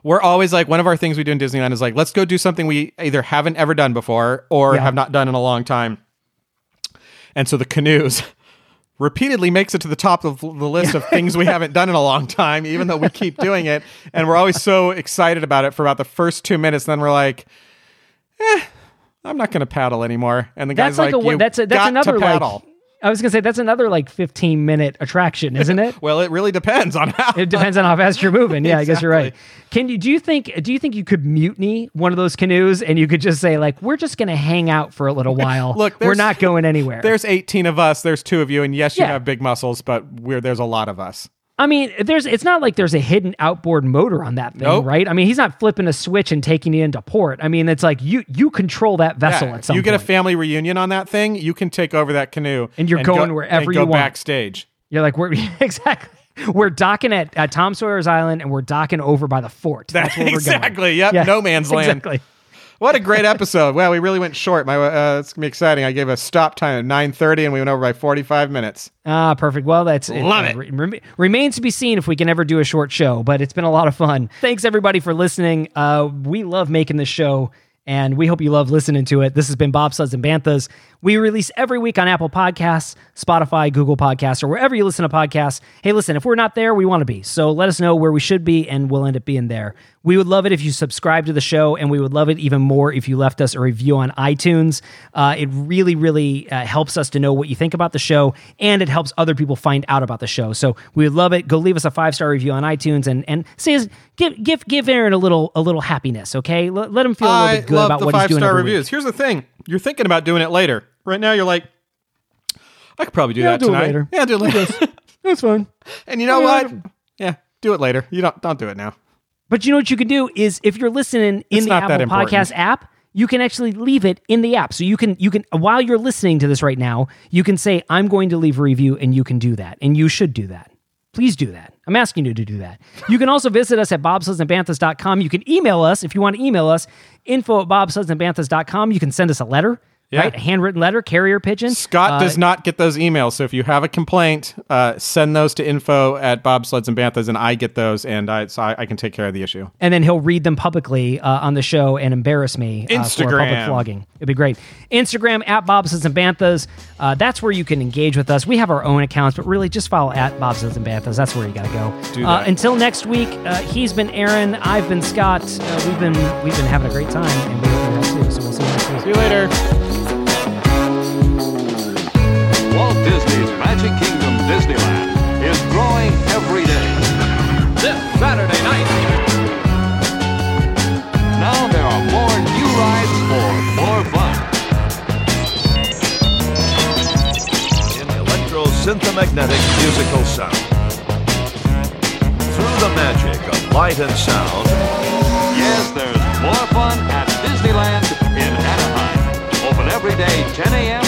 We're always like one of our things we do in Disneyland is like, let's go do something we either haven't ever done before or Yeah. have not done in a long time. And so the canoes (laughs) repeatedly makes it to the top of the list of (laughs) things we haven't done in a long time, even though we keep doing it. And we're always so excited about it for about the first two minutes. Then we're like, eh, I'm not going to paddle anymore. And the guy's That's like, like, a you that's a, that's got another to like. I was gonna say that's another like 15 minute attraction, isn't it? (laughs) well, it really depends on how. It depends on how fast you're moving. Yeah, I guess you're right. Can you do you think do you think you could mutiny one of those canoes and you could just say like we're just gonna hang out for a little (laughs) while. Look, we're not going anywhere. (laughs) There's 18 of us. There's two of you, and yes, you Yeah. have big muscles, but we're there's a lot of us. I mean, there's it's not like there's a hidden outboard motor on that thing, Nope. right? I mean, he's not flipping a switch and taking it into port. I mean, it's like you you control that vessel Yeah, at some you get a family reunion on that thing, you can take over that canoe, And you're go- going wherever and you go want. backstage. You're like we're (laughs) exactly we're docking at, at Tom Sawyer's Island and we're docking over by the fort. That's where we're going. (laughs) exactly. Yep. Yeah, No man's (laughs) land. Exactly. What a great episode! Well, we really went short. My, uh, it's gonna be exciting. I gave a stop time at nine thirty, and we went over by forty five minutes. Ah, perfect. Well, that's Love it. re- remains to be seen if we can ever do a short show, but it's been a lot of fun. Thanks everybody for listening. Uh, we love making this show, and we hope you love listening to it. This has been Bobsleds and Banthas. We release every week on Apple Podcasts, Spotify, Google Podcasts, or wherever you listen to podcasts. Hey, listen, if we're not there, we want to be. So let us know where we should be, and we'll end up being there. We would love it if you subscribe to the show, and we would love it even more if you left us a review on iTunes. Uh, it really, really uh, helps us to know what you think about the show, and it helps other people find out about the show. So we would love it. Go leave us a five star review on iTunes, and and say give give give Aaron a little a little happiness. Okay, let, let him feel a little I bit good love about the what he's five doing star every week. reviews. Here's the thing: you're thinking about doing it later. Right now, you're like, I could probably do Yeah, I'll that do it later. Yeah, do it later. That's fine. (laughs) and you know Yeah. what? Yeah, do it later. You don't don't do it now. But you know what you can do is if you're listening in It's the Apple. Podcast app, you can actually leave it in the app. So you can you can while you're listening to this right now, you can say I'm going to leave a review and you can do that. And you should do that. Please do that. I'm asking you to do that. You can also visit us at bobsledsandbanthas.com. You can email us if you want to email us, info at bobsledsandbanthas.com. You can send us a letter, Yeah. right? A handwritten letter, carrier pigeon. Scott Uh, does not get those emails. So if you have a complaint, uh, send those to info at bobsleds and banthas, and I get those, and I so I, I can take care of the issue. and then he'll read them publicly uh, on the show and embarrass me uh, for public Instagram. flogging. It'd be great. Instagram at Bobsleds and Banthas. Uh, that's where you can engage with us. We have our own accounts, but really just follow at Bobsleds and Banthas. That's where you got to go. Do Uh, until next week, uh, he's been Aaron. I've been Scott. Uh, we've been we've been having a great time, and we hope you have too. So we'll see you next week. See you later. Magic Kingdom Disneyland is growing every day. This Saturday night. Now there are more new rides for more fun. in electro-synthomagnetic musical sound. Through the magic of light and sound, Yes, there's more fun at Disneyland in Anaheim. Open every day, 10 a.m.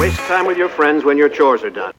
waste time with your friends when your chores are done.